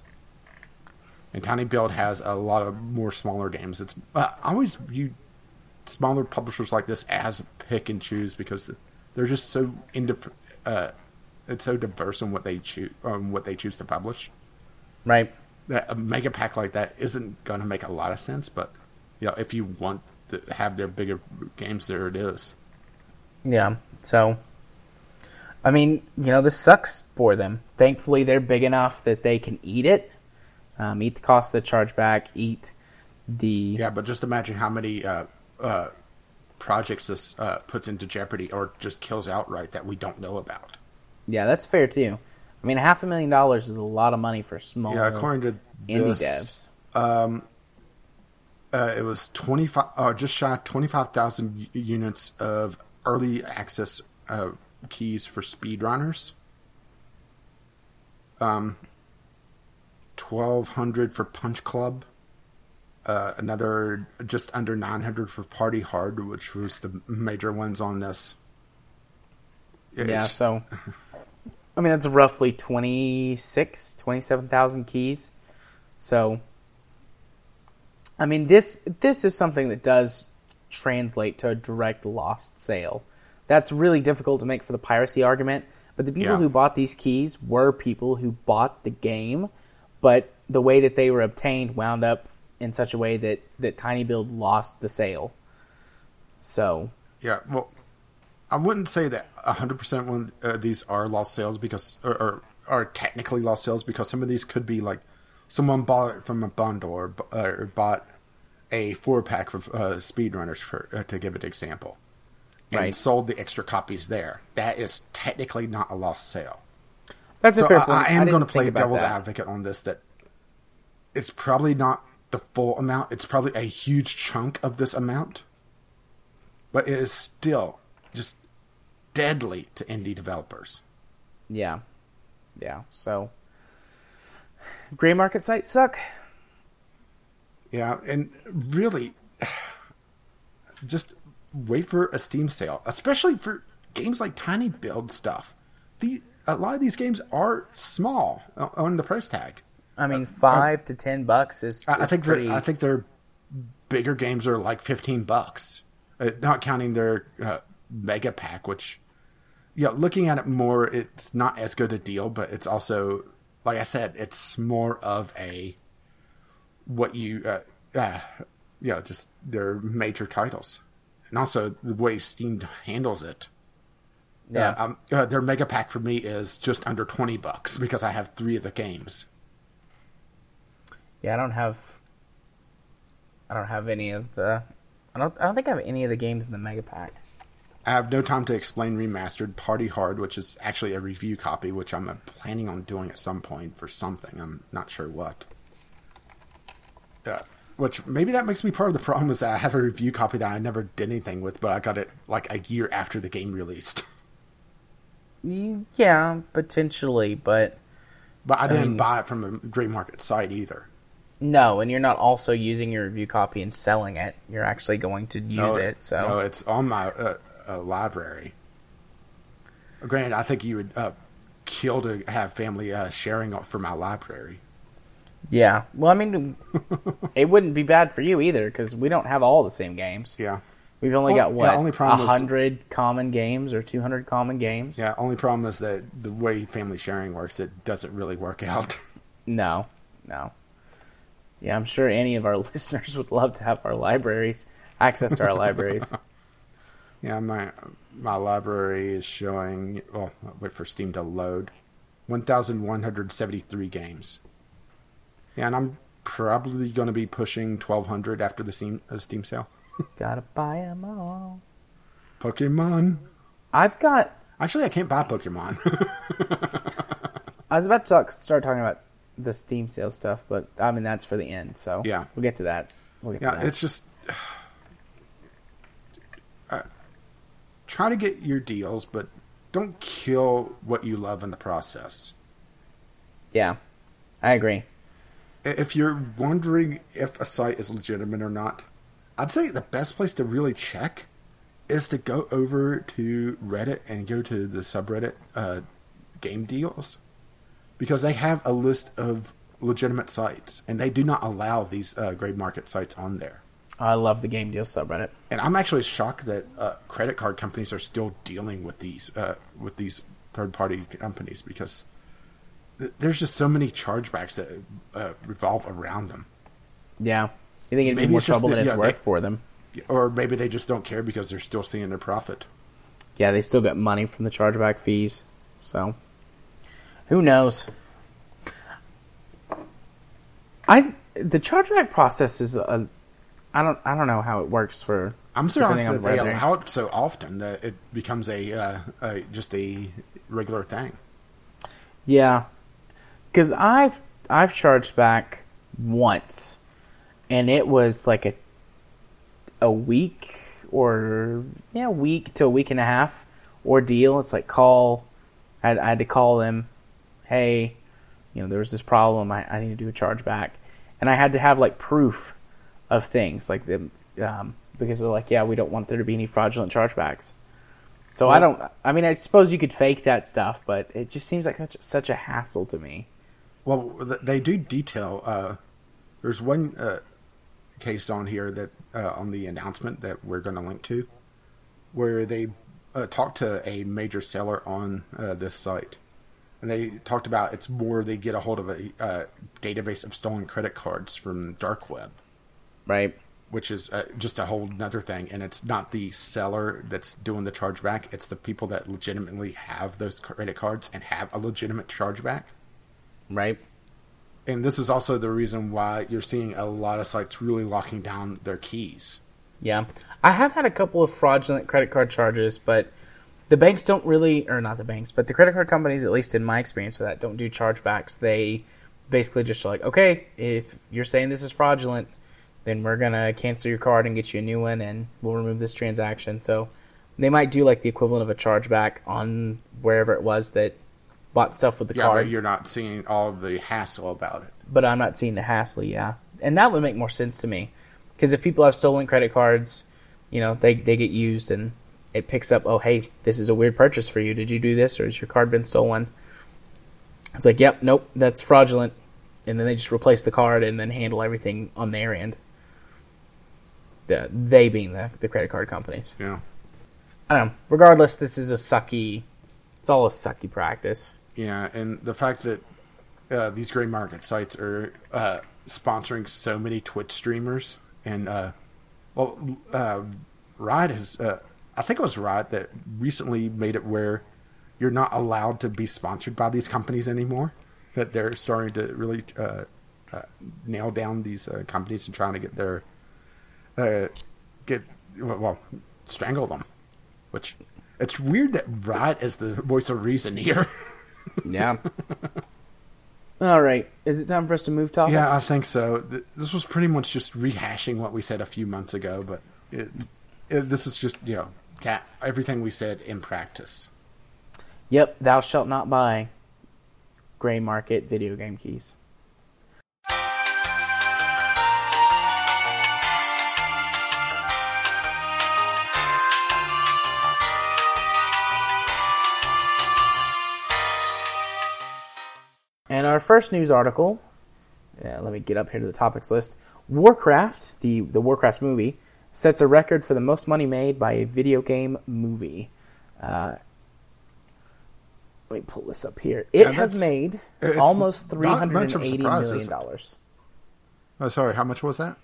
And Tiny Build has a lot of more smaller games. It's uh, I always view smaller publishers like this as pick and choose because they're just so indif- uh, it's so diverse in what they choose um, what they choose to publish Right. that a mega pack like that isn't going to make a lot of sense. But you know, if you want to have their bigger games, there it is. Yeah. So, I mean, you know, this sucks for them. Thankfully, they're big enough that they can eat it, um, eat the cost of the chargeback, eat the Yeah, but just imagine how many uh, uh, projects this uh, puts into jeopardy or just kills outright that we don't know about. Yeah, that's fair too. I mean, half a million dollars is a lot of money for small Yeah, according to indie this, devs. uh, it was twenty five, uh, just shy of twenty five thousand units of early access uh, keys for speedrunners. Um, twelve hundred for Punch Club. Uh, another just under nine hundred for Party Hard, which was the major ones on this. Yeah, so I mean that's roughly 26, 27,000 keys. So I mean this this is something that does translate to a direct lost sale. That's really difficult to make for the piracy argument, but the people Yeah. who bought these keys were people who bought the game, but the way that they were obtained wound up in such a way that that Tiny Build lost the sale. So, Yeah, well, I wouldn't say that 100% one uh, these are lost sales because, or, or are technically lost sales because some of these could be like someone bought it from a bundle or, uh, or bought a four pack of uh, speedrunners for uh, to give an example, and Right. sold the extra copies there. That is technically not a lost sale. that's a fair I, point. I am going to play devil's that. advocate on this. That it's probably not the full amount. It's probably a huge chunk of this amount, but it is still just deadly to indie developers. Yeah. Yeah. So gray market sites suck. Yeah, and really, just wait for a Steam sale, especially for games like Tiny Build stuff. The a lot of these games are small on the price tag. I mean, five to ten bucks is. I, I think pretty. I think their bigger games are like fifteen bucks, uh, not counting their uh, mega pack. Which, yeah, looking at it more, it's not as good a deal, but it's also, like I said, it's more of a what you, uh, uh, yeah, just their major titles, and also the way Steam handles it. yeah. Uh, um, uh, their mega pack for me is just under twenty bucks because I have three of the games. Yeah. I don't have. I don't have any of the. I don't. I don't think I have any of the games in the mega pack. I have no time to explain remastered Party Hard, which is actually a review copy, which I'm uh, planning on doing at some point for something. I'm not sure what. Uh, which maybe that makes me part of the problem is that I have a review copy that I never did anything with, but I got it like a year after the game released. Yeah, potentially, but But I didn't mean- buy it from a gray market site either. No. And you're not also using your review copy and selling it. You're actually going to use no, it. So no, it's on my uh, uh, library. Granted, I think you would uh, kill to have family uh, sharing for my library. yeah. Well, I mean, it wouldn't be bad for you either because we don't have all the same games. Yeah. We've only Well, got yeah, what only problem is- hundred common games or two hundred common games. Yeah, only problem is that the way family sharing works, it doesn't really work out. No, no. Yeah, I'm sure any of our listeners would love to have our libraries access to our libraries. yeah, my my library is showing. Well, wait for Steam to load. One thousand one hundred seventy three games. Yeah, and I'm probably going to be pushing twelve hundred after the Steam uh, Steam sale. Gotta buy 'em all. Pokemon. I've got Actually, I can't buy Pokemon. I was about to talk, start talking about the Steam sale stuff, but I mean that's for the end. So Yeah. we'll get to that. We'll get Yeah, to that. it's just uh, try to get your deals, but don't kill what you love in the process. yeah, I agree. If you're wondering if a site is legitimate or not, I'd say the best place to really check is to go over to Reddit and go to the subreddit uh, Game Deals because they have a list of legitimate sites and they do not allow these uh, gray market sites on there. I love the game deals subreddit. And I'm actually shocked that uh, credit card companies are still dealing with these uh, with these third party companies because th- there's just so many chargebacks that uh, revolve around them. Yeah, you think it'd Maybe be more trouble that- than it's yeah, worth they- for them? Or maybe they just don't care because they're still seeing their profit. Yeah, they still get money from the chargeback fees. So, who knows? I the chargeback process is a I don't I don't know how it works for I'm surprised that they allow it so often that it becomes a, uh, a just a regular thing. Yeah, because I've I've charged back once, and it was like a a week or yeah, a week to a week and a half ordeal. It's like call. I I had to call them. Hey, you know, there was this problem. I, I need to do a chargeback, and I had to have like proof of things like the um, because they're like, yeah, we don't want there to be any fraudulent chargebacks. So I don't. I mean, I suppose you could fake that stuff, but it just seems like such, such a hassle to me. Well, they do detail. Uh, there's one uh, case on here that uh, on the announcement that we're going to link to, where they uh, talked to a major seller on uh, this site, and they talked about it's more they get a hold of a uh, database of stolen credit cards from dark web, Right? which is uh, just a whole nother thing. And it's not the seller that's doing the chargeback; it's the people that legitimately have those credit cards and have a legitimate chargeback. Right? And this is also the reason why you're seeing a lot of sites really locking down their keys. Yeah. I have had a couple of fraudulent credit card charges, but the banks don't really, or not the banks, but the credit card companies, at least in my experience with that, don't do chargebacks. They basically just are like, okay, if you're saying this is fraudulent, then we're going to cancel your card and get you a new one and we'll remove this transaction. So they might do like the equivalent of a chargeback on wherever it was that bought stuff with the Yeah, card. but you're not seeing all the hassle about it. but I'm not seeing the hassle. Yeah, and that would make more sense to me because if people have stolen credit cards, you know, they they get used and it picks up. Oh, hey, this is a weird purchase for you. Did you do this or has your card been stolen? It's like, yep, nope, that's fraudulent, and then they just replace the card and then handle everything on their end. The, they being the, the credit card companies. Yeah. I don't know. Regardless, this is a sucky. It's all a sucky practice. Yeah, and the fact that uh, these gray market sites are uh, sponsoring so many Twitch streamers, and uh, well, uh, Riot has, uh, I think it was Riot that recently made it where you're not allowed to be sponsored by these companies anymore. That they're starting to really uh, uh, nail down these uh, companies and trying to get their uh, get well strangle them. Which it's weird that Riot is the voice of reason here. Yeah. All right. Is it time for us to move topics? Yeah, I think so. This was pretty much just rehashing what we said a few months ago, but it, it, this is just you know everything we said in practice. Yep, thou shalt not buy gray market video game keys. And our first news article, uh, let me get up here to the topics list. Warcraft, the, the Warcraft movie, sets a record for the most money made by a video game movie. Uh, let me pull this up here. It Yeah, has made almost three hundred and eighty million dollars. Oh, sorry, how much was that?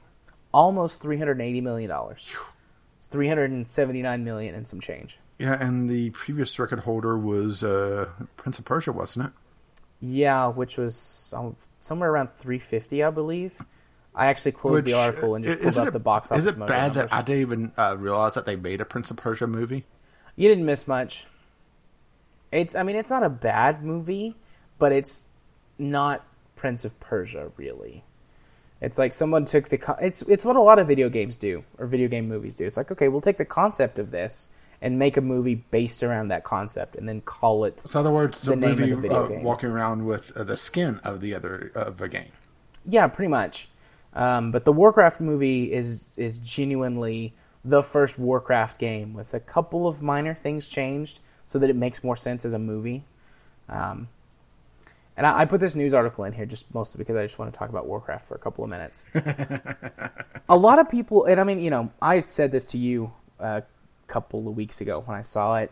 Almost three hundred eighty million dollars. It's three hundred and seventy nine million and some change. Yeah, and the previous record holder was uh, Prince of Persia, wasn't it? Yeah, which was um, somewhere around three fifty, I believe. I actually closed the article and just pulled up it- the box office. Is it bad that. I didn't even uh, realize that they made a Prince of Persia movie? You didn't miss much. It's I mean it's not a bad movie, but it's not Prince of Persia really. It's like someone took the con- it's it's what a lot of video games do or video game movies do. It's like okay, we'll take the concept of this and make a movie based around that concept and then call it. So, in other words, The a name of movie the video uh, game. walking around with uh, the skin of the other of a game. Yeah, pretty much. Um, but the Warcraft movie is is genuinely the first Warcraft game with a couple of minor things changed so that it makes more sense as a movie. Um, and I, I put this news article in here just mostly because I just want to talk about Warcraft for a couple of minutes. a lot of people, and I mean, you know, I said this to you a couple of weeks ago when I saw it.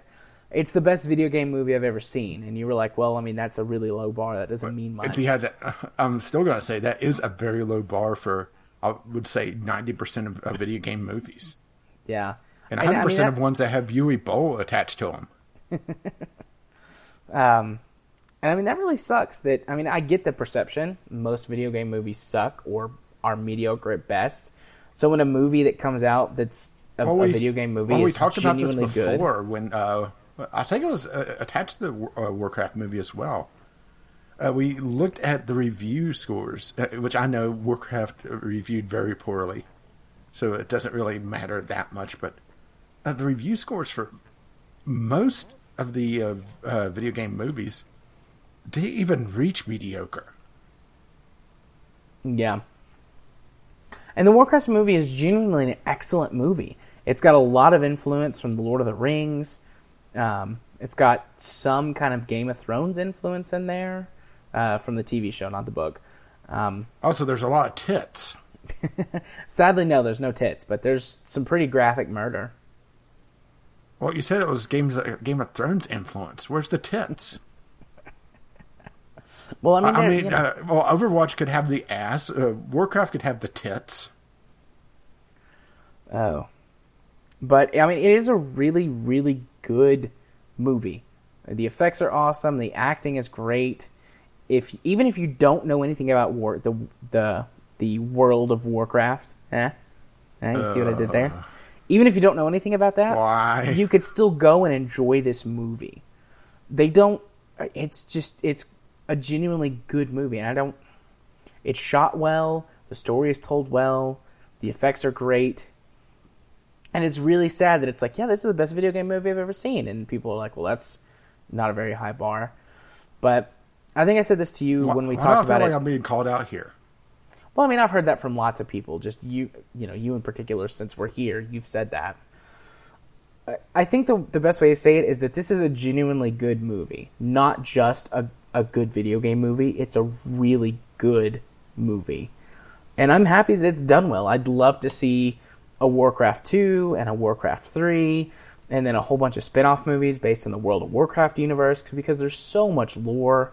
It's the best video game movie I've ever seen, and you were like, "Well, I mean, that's a really low bar. That doesn't mean much." If you had, to, I'm still going to say that is a very low bar for, I would say, 90% of, of video game movies. yeah, And And, 100% I mean, that- of ones that have Uwe Boll attached to them. Um, and I mean that really sucks. That I mean I get the perception most video game movies suck or are mediocre at best. So when a movie that comes out that's a, Well, a video game movie well, we talked about this genuinely good, before when uh, I think it was uh, attached to the uh, Warcraft movie as well. Uh, we looked at the review scores, uh, which I know Warcraft reviewed very poorly, so it doesn't really matter that much. But uh, the review scores for most of the uh, video game movies didn't even reach mediocre. yeah. And the Warcraft movie is genuinely an excellent movie. It's got a lot of influence from the Lord of the Rings. Um, it's got some kind of Game of Thrones influence in there uh, from the TV show, not the book. Um, Also, there's a lot of tits. Sadly, no, there's no tits, but there's some pretty graphic murder. Well, you said it was Games Game of Thrones influence. Where's the tits? Well, I mean, I mean, you know, uh, well, Overwatch could have the ass. Uh, Warcraft could have the tits. oh, but I mean, it is a really, really good movie. The effects are awesome. The acting is great. If even if you don't know anything about war, the the the world of Warcraft, eh? Eh, you see what I did there? Even if you don't know anything about that, Why? you could still go and enjoy this movie. They don't. It's just it's a genuinely good movie, and I don't. It's shot well. The story is told well. The effects are great. And it's really sad that it's like, yeah, this is the best video game movie I've ever seen, and people are like, well, that's not a very high bar. But I think I said this to you when we talked about feel it. like I'm being called out here. Well, I mean, I've heard that from lots of people. Just you, you know, you in particular, since we're here, you've said that. I- I think the the best way to say it is that this is a genuinely good movie, not just a a good video game movie. It's a really good movie, and I'm happy that it's done well. I'd love to see a Warcraft two and a Warcraft three, and then a whole bunch of spin-off movies based on the World of Warcraft universe because there's so much lore.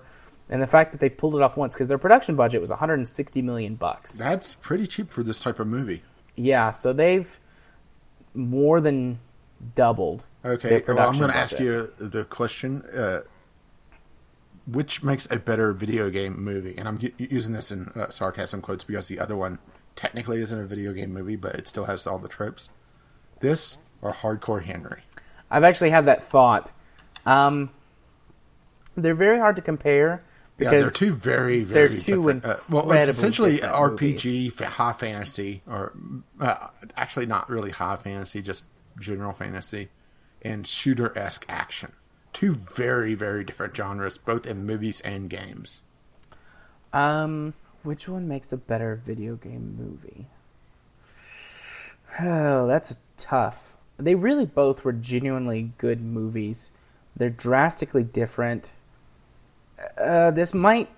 And the fact that they've pulled it off once because their production budget was 160 million bucks. That's pretty cheap for this type of movie. Yeah, so they've more than doubled. Okay, well, I'm going to ask you the question: uh, Which makes a better video game movie? And I'm using this in uh, sarcasm quotes because the other one technically isn't a video game movie, but it still has all the tropes. This or Hardcore Henry? I've actually had that thought. Um, they're very hard to compare Yeah, because they're two very, they're very two different. Uh, well, it's essentially RPG, fa- high fantasy, or uh, actually not really high fantasy, just general fantasy, and shooter esque action. Two very, very different genres, both in movies and games. Um, which one makes a better video game movie? Oh, that's tough. They really both were genuinely good movies. They're drastically different. Uh, this might.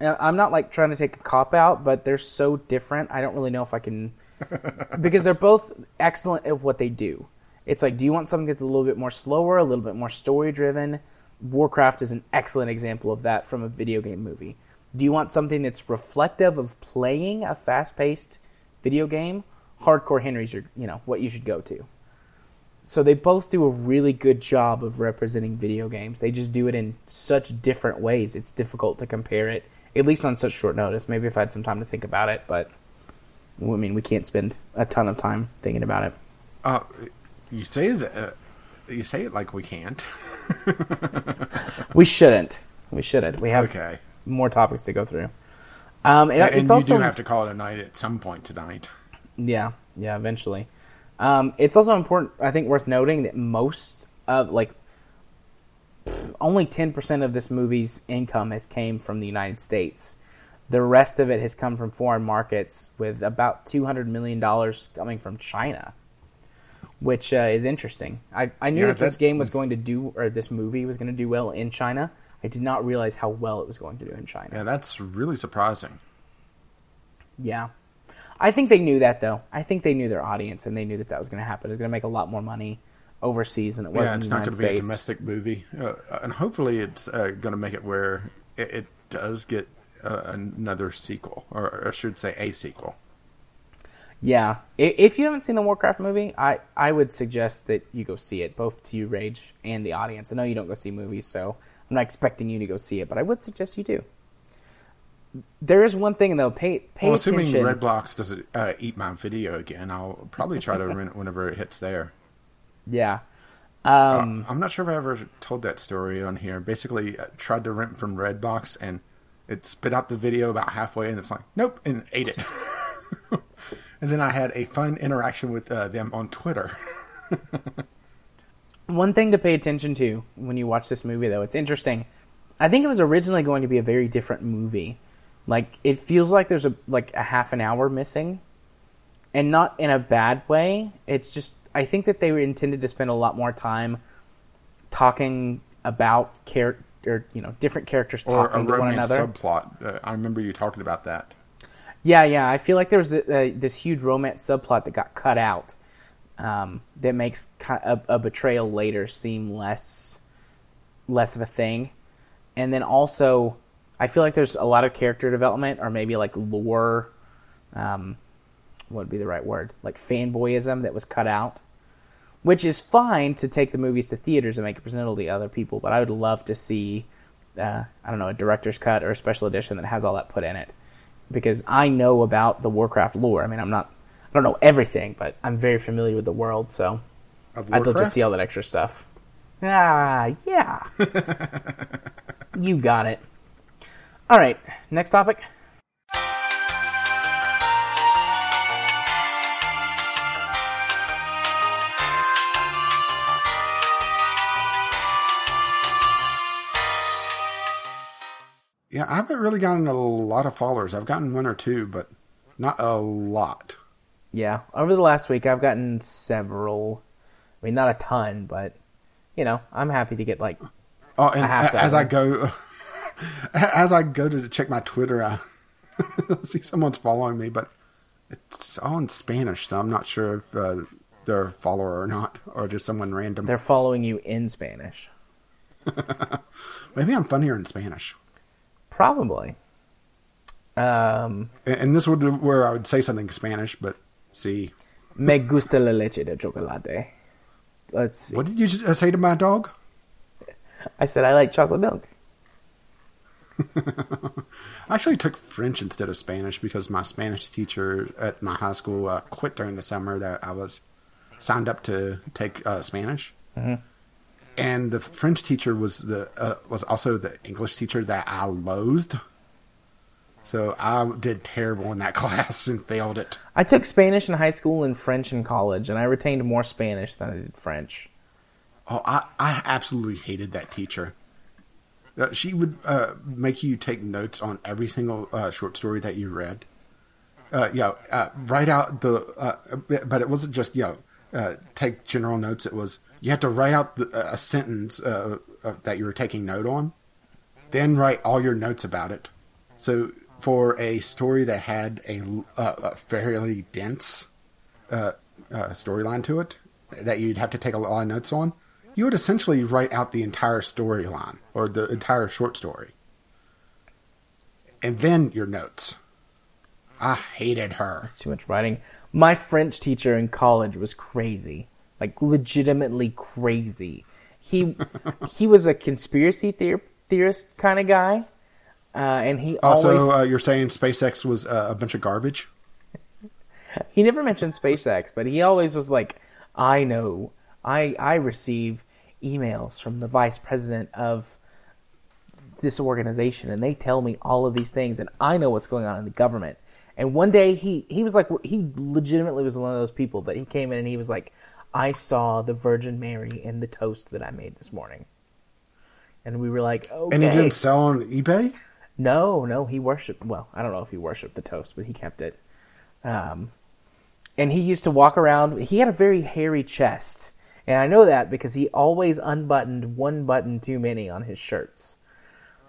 uh, I'm not like trying to take a cop out, but they're so different. I don't really know if I can. because they're both excellent at what they do. It's like, do you want something that's a little bit more slower, a little bit more story driven? Warcraft is an excellent example of that from a video game movie. Do you want something that's reflective of playing a fast paced video game? Hardcore Henry's your, you know, what you should go to. So they both do a really good job of representing video games. They just do it in such different ways. It's difficult to compare it, at least on such short notice. Maybe if I had some time to think about it, but I mean, we can't spend a ton of time thinking about it. Uh, you say that uh, you say it like we can't. We shouldn't. we shouldn't. We have Okay. More topics to go through. Um, it- And it's you also do have to call it a night at some point tonight. Yeah, yeah, eventually. Um, it's also important, I think, worth noting that most of like pff, only ten percent of this movie's income has came from the United States. The rest of it has come from foreign markets, with about two hundred million dollars coming from China, which uh, is interesting. I, I knew Yeah, that this game was going to do, or this movie was going to do well in China. I did not realize how well it was going to do in China. Yeah, that's really surprising. Yeah. I think they knew that though. I think they knew their audience and they knew that that was going to happen. It was going to make a lot more money overseas than it was yeah, in it's the not United going to be a domestic movie, uh, and hopefully it's uh, going to make it where it, it does get uh, another sequel, or I should say a sequel. Yeah. If you haven't seen the Warcraft movie, I, I would suggest that you go see it, both to you, Rage, and the audience. I know you don't go see movies, so I'm not expecting you to go see it, but I would suggest you do. There is one thing though. Pay pay Well, assuming attention. Redbox doesn't uh, eat my video again, I'll probably try to rent it whenever it hits there. yeah. Um, Uh, I'm not sure if I ever told that story on here. Basically, I tried to rent from Redbox, and it spit out the video about halfway, and it's like, nope, and ate it. and then I had a fun interaction with uh, them on Twitter. One thing to pay attention to when you watch this movie, though, it's interesting. I think it was originally going to be a very different movie. Like it feels like there's a like a half an hour missing, and not in a bad way. It's just I think that they were intended to spend a lot more time talking about character, you know, different characters or a talking to one another. subplot. Uh, I remember you talking about that. Yeah, yeah. I feel like there was a, a, this huge romance subplot that got cut out um, that makes a, a betrayal later seem less less of a thing. And then also, I feel like there's a lot of character development, or maybe like lore. Um, what would be the right word? Like fanboyism that was cut out, which is fine to take the movies to theaters and make it presentable to other people. But I would love to see, uh, I don't know, a director's cut or a special edition that has all that put in it because I know about the Warcraft lore. I mean, I'm not, I don't know everything, but I'm very familiar with the world, so I'd love to see all that extra stuff. Ah, yeah. you got it. All right, next topic. Yeah, I haven't really gotten a lot of followers. I've gotten one or two, but not a lot. Yeah, over the last week, I've gotten several. I mean, not a ton, but you know, I'm happy to get like Oh, and as I go, as I go to check my Twitter, I see someone's following me, but it's all in Spanish, so I'm not sure if uh, they're a follower or not, or just someone random. they're following you in Spanish. Maybe I'm funnier in Spanish. Probably. Um, And, and this would be where I would say something in Spanish, but see, me gusta la leche de chocolate. Let's see. what did you say to my dog? I said I like chocolate milk. I actually took French instead of Spanish because my Spanish teacher at my high school uh, quit during the summer that I was signed up to take uh, Spanish. And the French teacher was the uh, was also the English teacher that I loathed. So I did terrible in that class and failed it. I took Spanish in high school and French in college, and I retained more Spanish than I did French. Oh, I, I absolutely hated that teacher. Uh, she would uh, make you take notes on every single uh, short story that you read. Uh, you know, uh, write out the, uh, but it wasn't just, you know, uh, take general notes. It was, you had to write out the, a sentence uh, that you were taking note on, then write all your notes about it. So for a story that had a, uh, a fairly dense uh, uh, storyline to it that you'd have to take a lot of notes on, you would essentially write out the entire storyline or the entire short story. And then your notes. I hated her. It's too much writing. My French teacher in college was crazy, like legitimately crazy. He he was a conspiracy theor- theorist kind of guy, uh, and he Also, always uh, you're saying SpaceX was uh, a bunch of garbage? he never mentioned SpaceX, but he always was like, I know, I I receive emails from the vice president of this organization and they tell me all of these things and I know what's going on in the government. And one day he he was like he legitimately was one of those people that he came in and he was like, I saw the Virgin Mary in the toast that I made this morning. And we were like, okay. And he didn't sell on eBay? No, no, he worshipped. Well, I don't know if he worshipped the toast, but he kept it. Um, and he used to walk around. He had a very hairy chest, and I know that because he always unbuttoned one button too many on his shirts,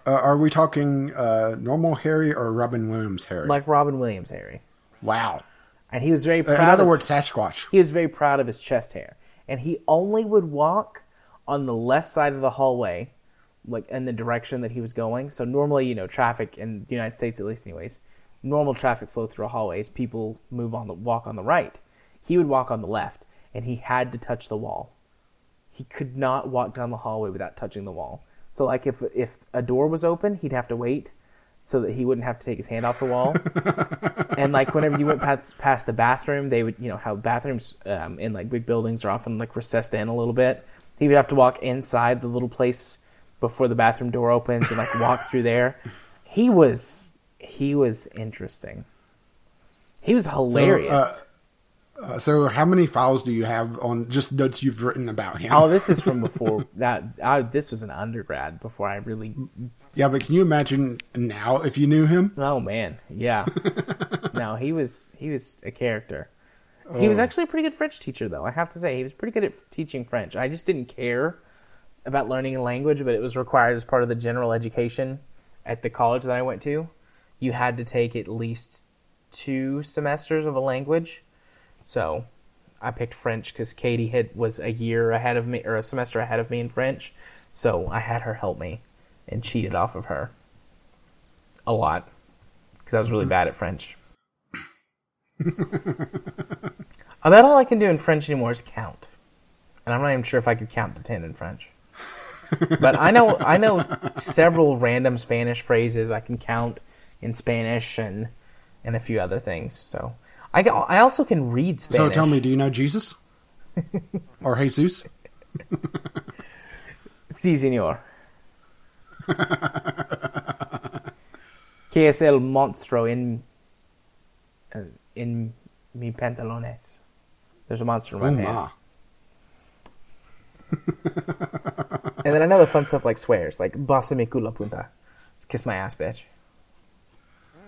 Uh, are we talking uh, normal hairy or Robin Williams hairy? like Robin Williams hairy. wow. And he was very uh, proud. In other of, words, Sasquatch. he was very proud of his chest hair, and he only would walk on the left side of the hallway, like in the direction that he was going. So normally, you know, traffic in the United States, at least, anyways, normal traffic flow through hallways. People move on the walk on the right. He would walk on the left, and he had to touch the wall. He could not walk down the hallway without touching the wall. So, like if if a door was open, he'd have to wait so that he wouldn't have to take his hand off the wall. and like whenever you went past, past the bathroom, they would, you know, how bathrooms um, in like big buildings are often like recessed in a little bit. He would have to walk inside the little place before the bathroom door opens and like walk through there. He was he was interesting. He was hilarious. Uh, so, how many files do you have on just notes you've written about him? oh, this is from before that. I, this was an undergrad before I really. Yeah, but can you imagine now if you knew him? Oh man, yeah. no, he was he was a character. He was oh. actually a pretty good French teacher, though. I have to say, he was pretty good at f- teaching French. I just didn't care about learning a language, but it was required as part of the general education at the college that I went to. You had to take at least two semesters of a language. So I picked French because Katie had was a year ahead of me or a semester ahead of me in French. So I had her help me and cheated off of her a lot because I was really bad at French. About all I can do in French anymore is count, and I'm not even sure if I could count to ten in French. but I know I know several random Spanish phrases. I can count in Spanish and and a few other things. So I I also can read Spanish. So, tell me, do you know Jesus? or Jesus? Sí, señor. ¿Qué es el monstruo en uh, en mi pantalones? There's a monster in my pants. and then I know the fun stuff like swears, like "Basa mi culo punta," kiss my ass, bitch.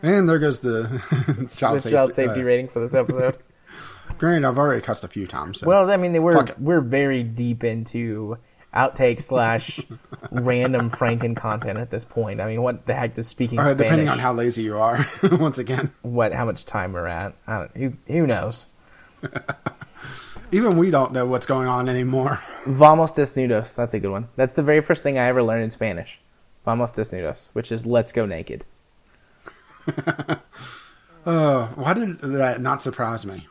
And there goes the child With safety. child safety uh, rating for this episode. Granted, I've already cussed a few times. So. Well, I mean, we're we're very deep into outtake slash random Franken content at this point. I mean, what the heck does speaking Uh, Spanish? depending on how lazy you are, once again. what how much time we're at. I don't, who who knows? Even we don't know what's going on anymore. Vamos desnudos. That's a good one. That's the very first thing I ever learned in Spanish. Vamos desnudos, which is let's go naked. Uh, why did that not surprise me?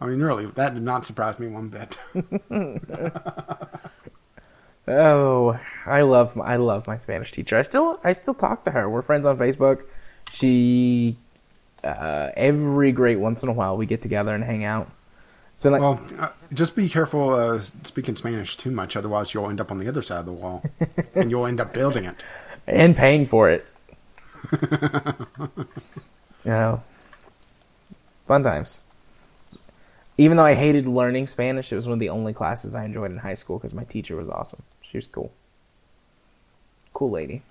I mean, really, that did not surprise me one bit. Oh, I love my, I love my Spanish teacher. I still I still talk to her. We're friends on Facebook. She uh, every great once in a while we get together and hang out. So like well, uh, just be careful uh, speaking Spanish too much, otherwise you'll end up on the other side of the wall, and you'll end up building it. and paying for it. you know, fun times. Even though I hated learning Spanish, it was one of the only classes I enjoyed in high school because my teacher was awesome. She was cool. Cool lady.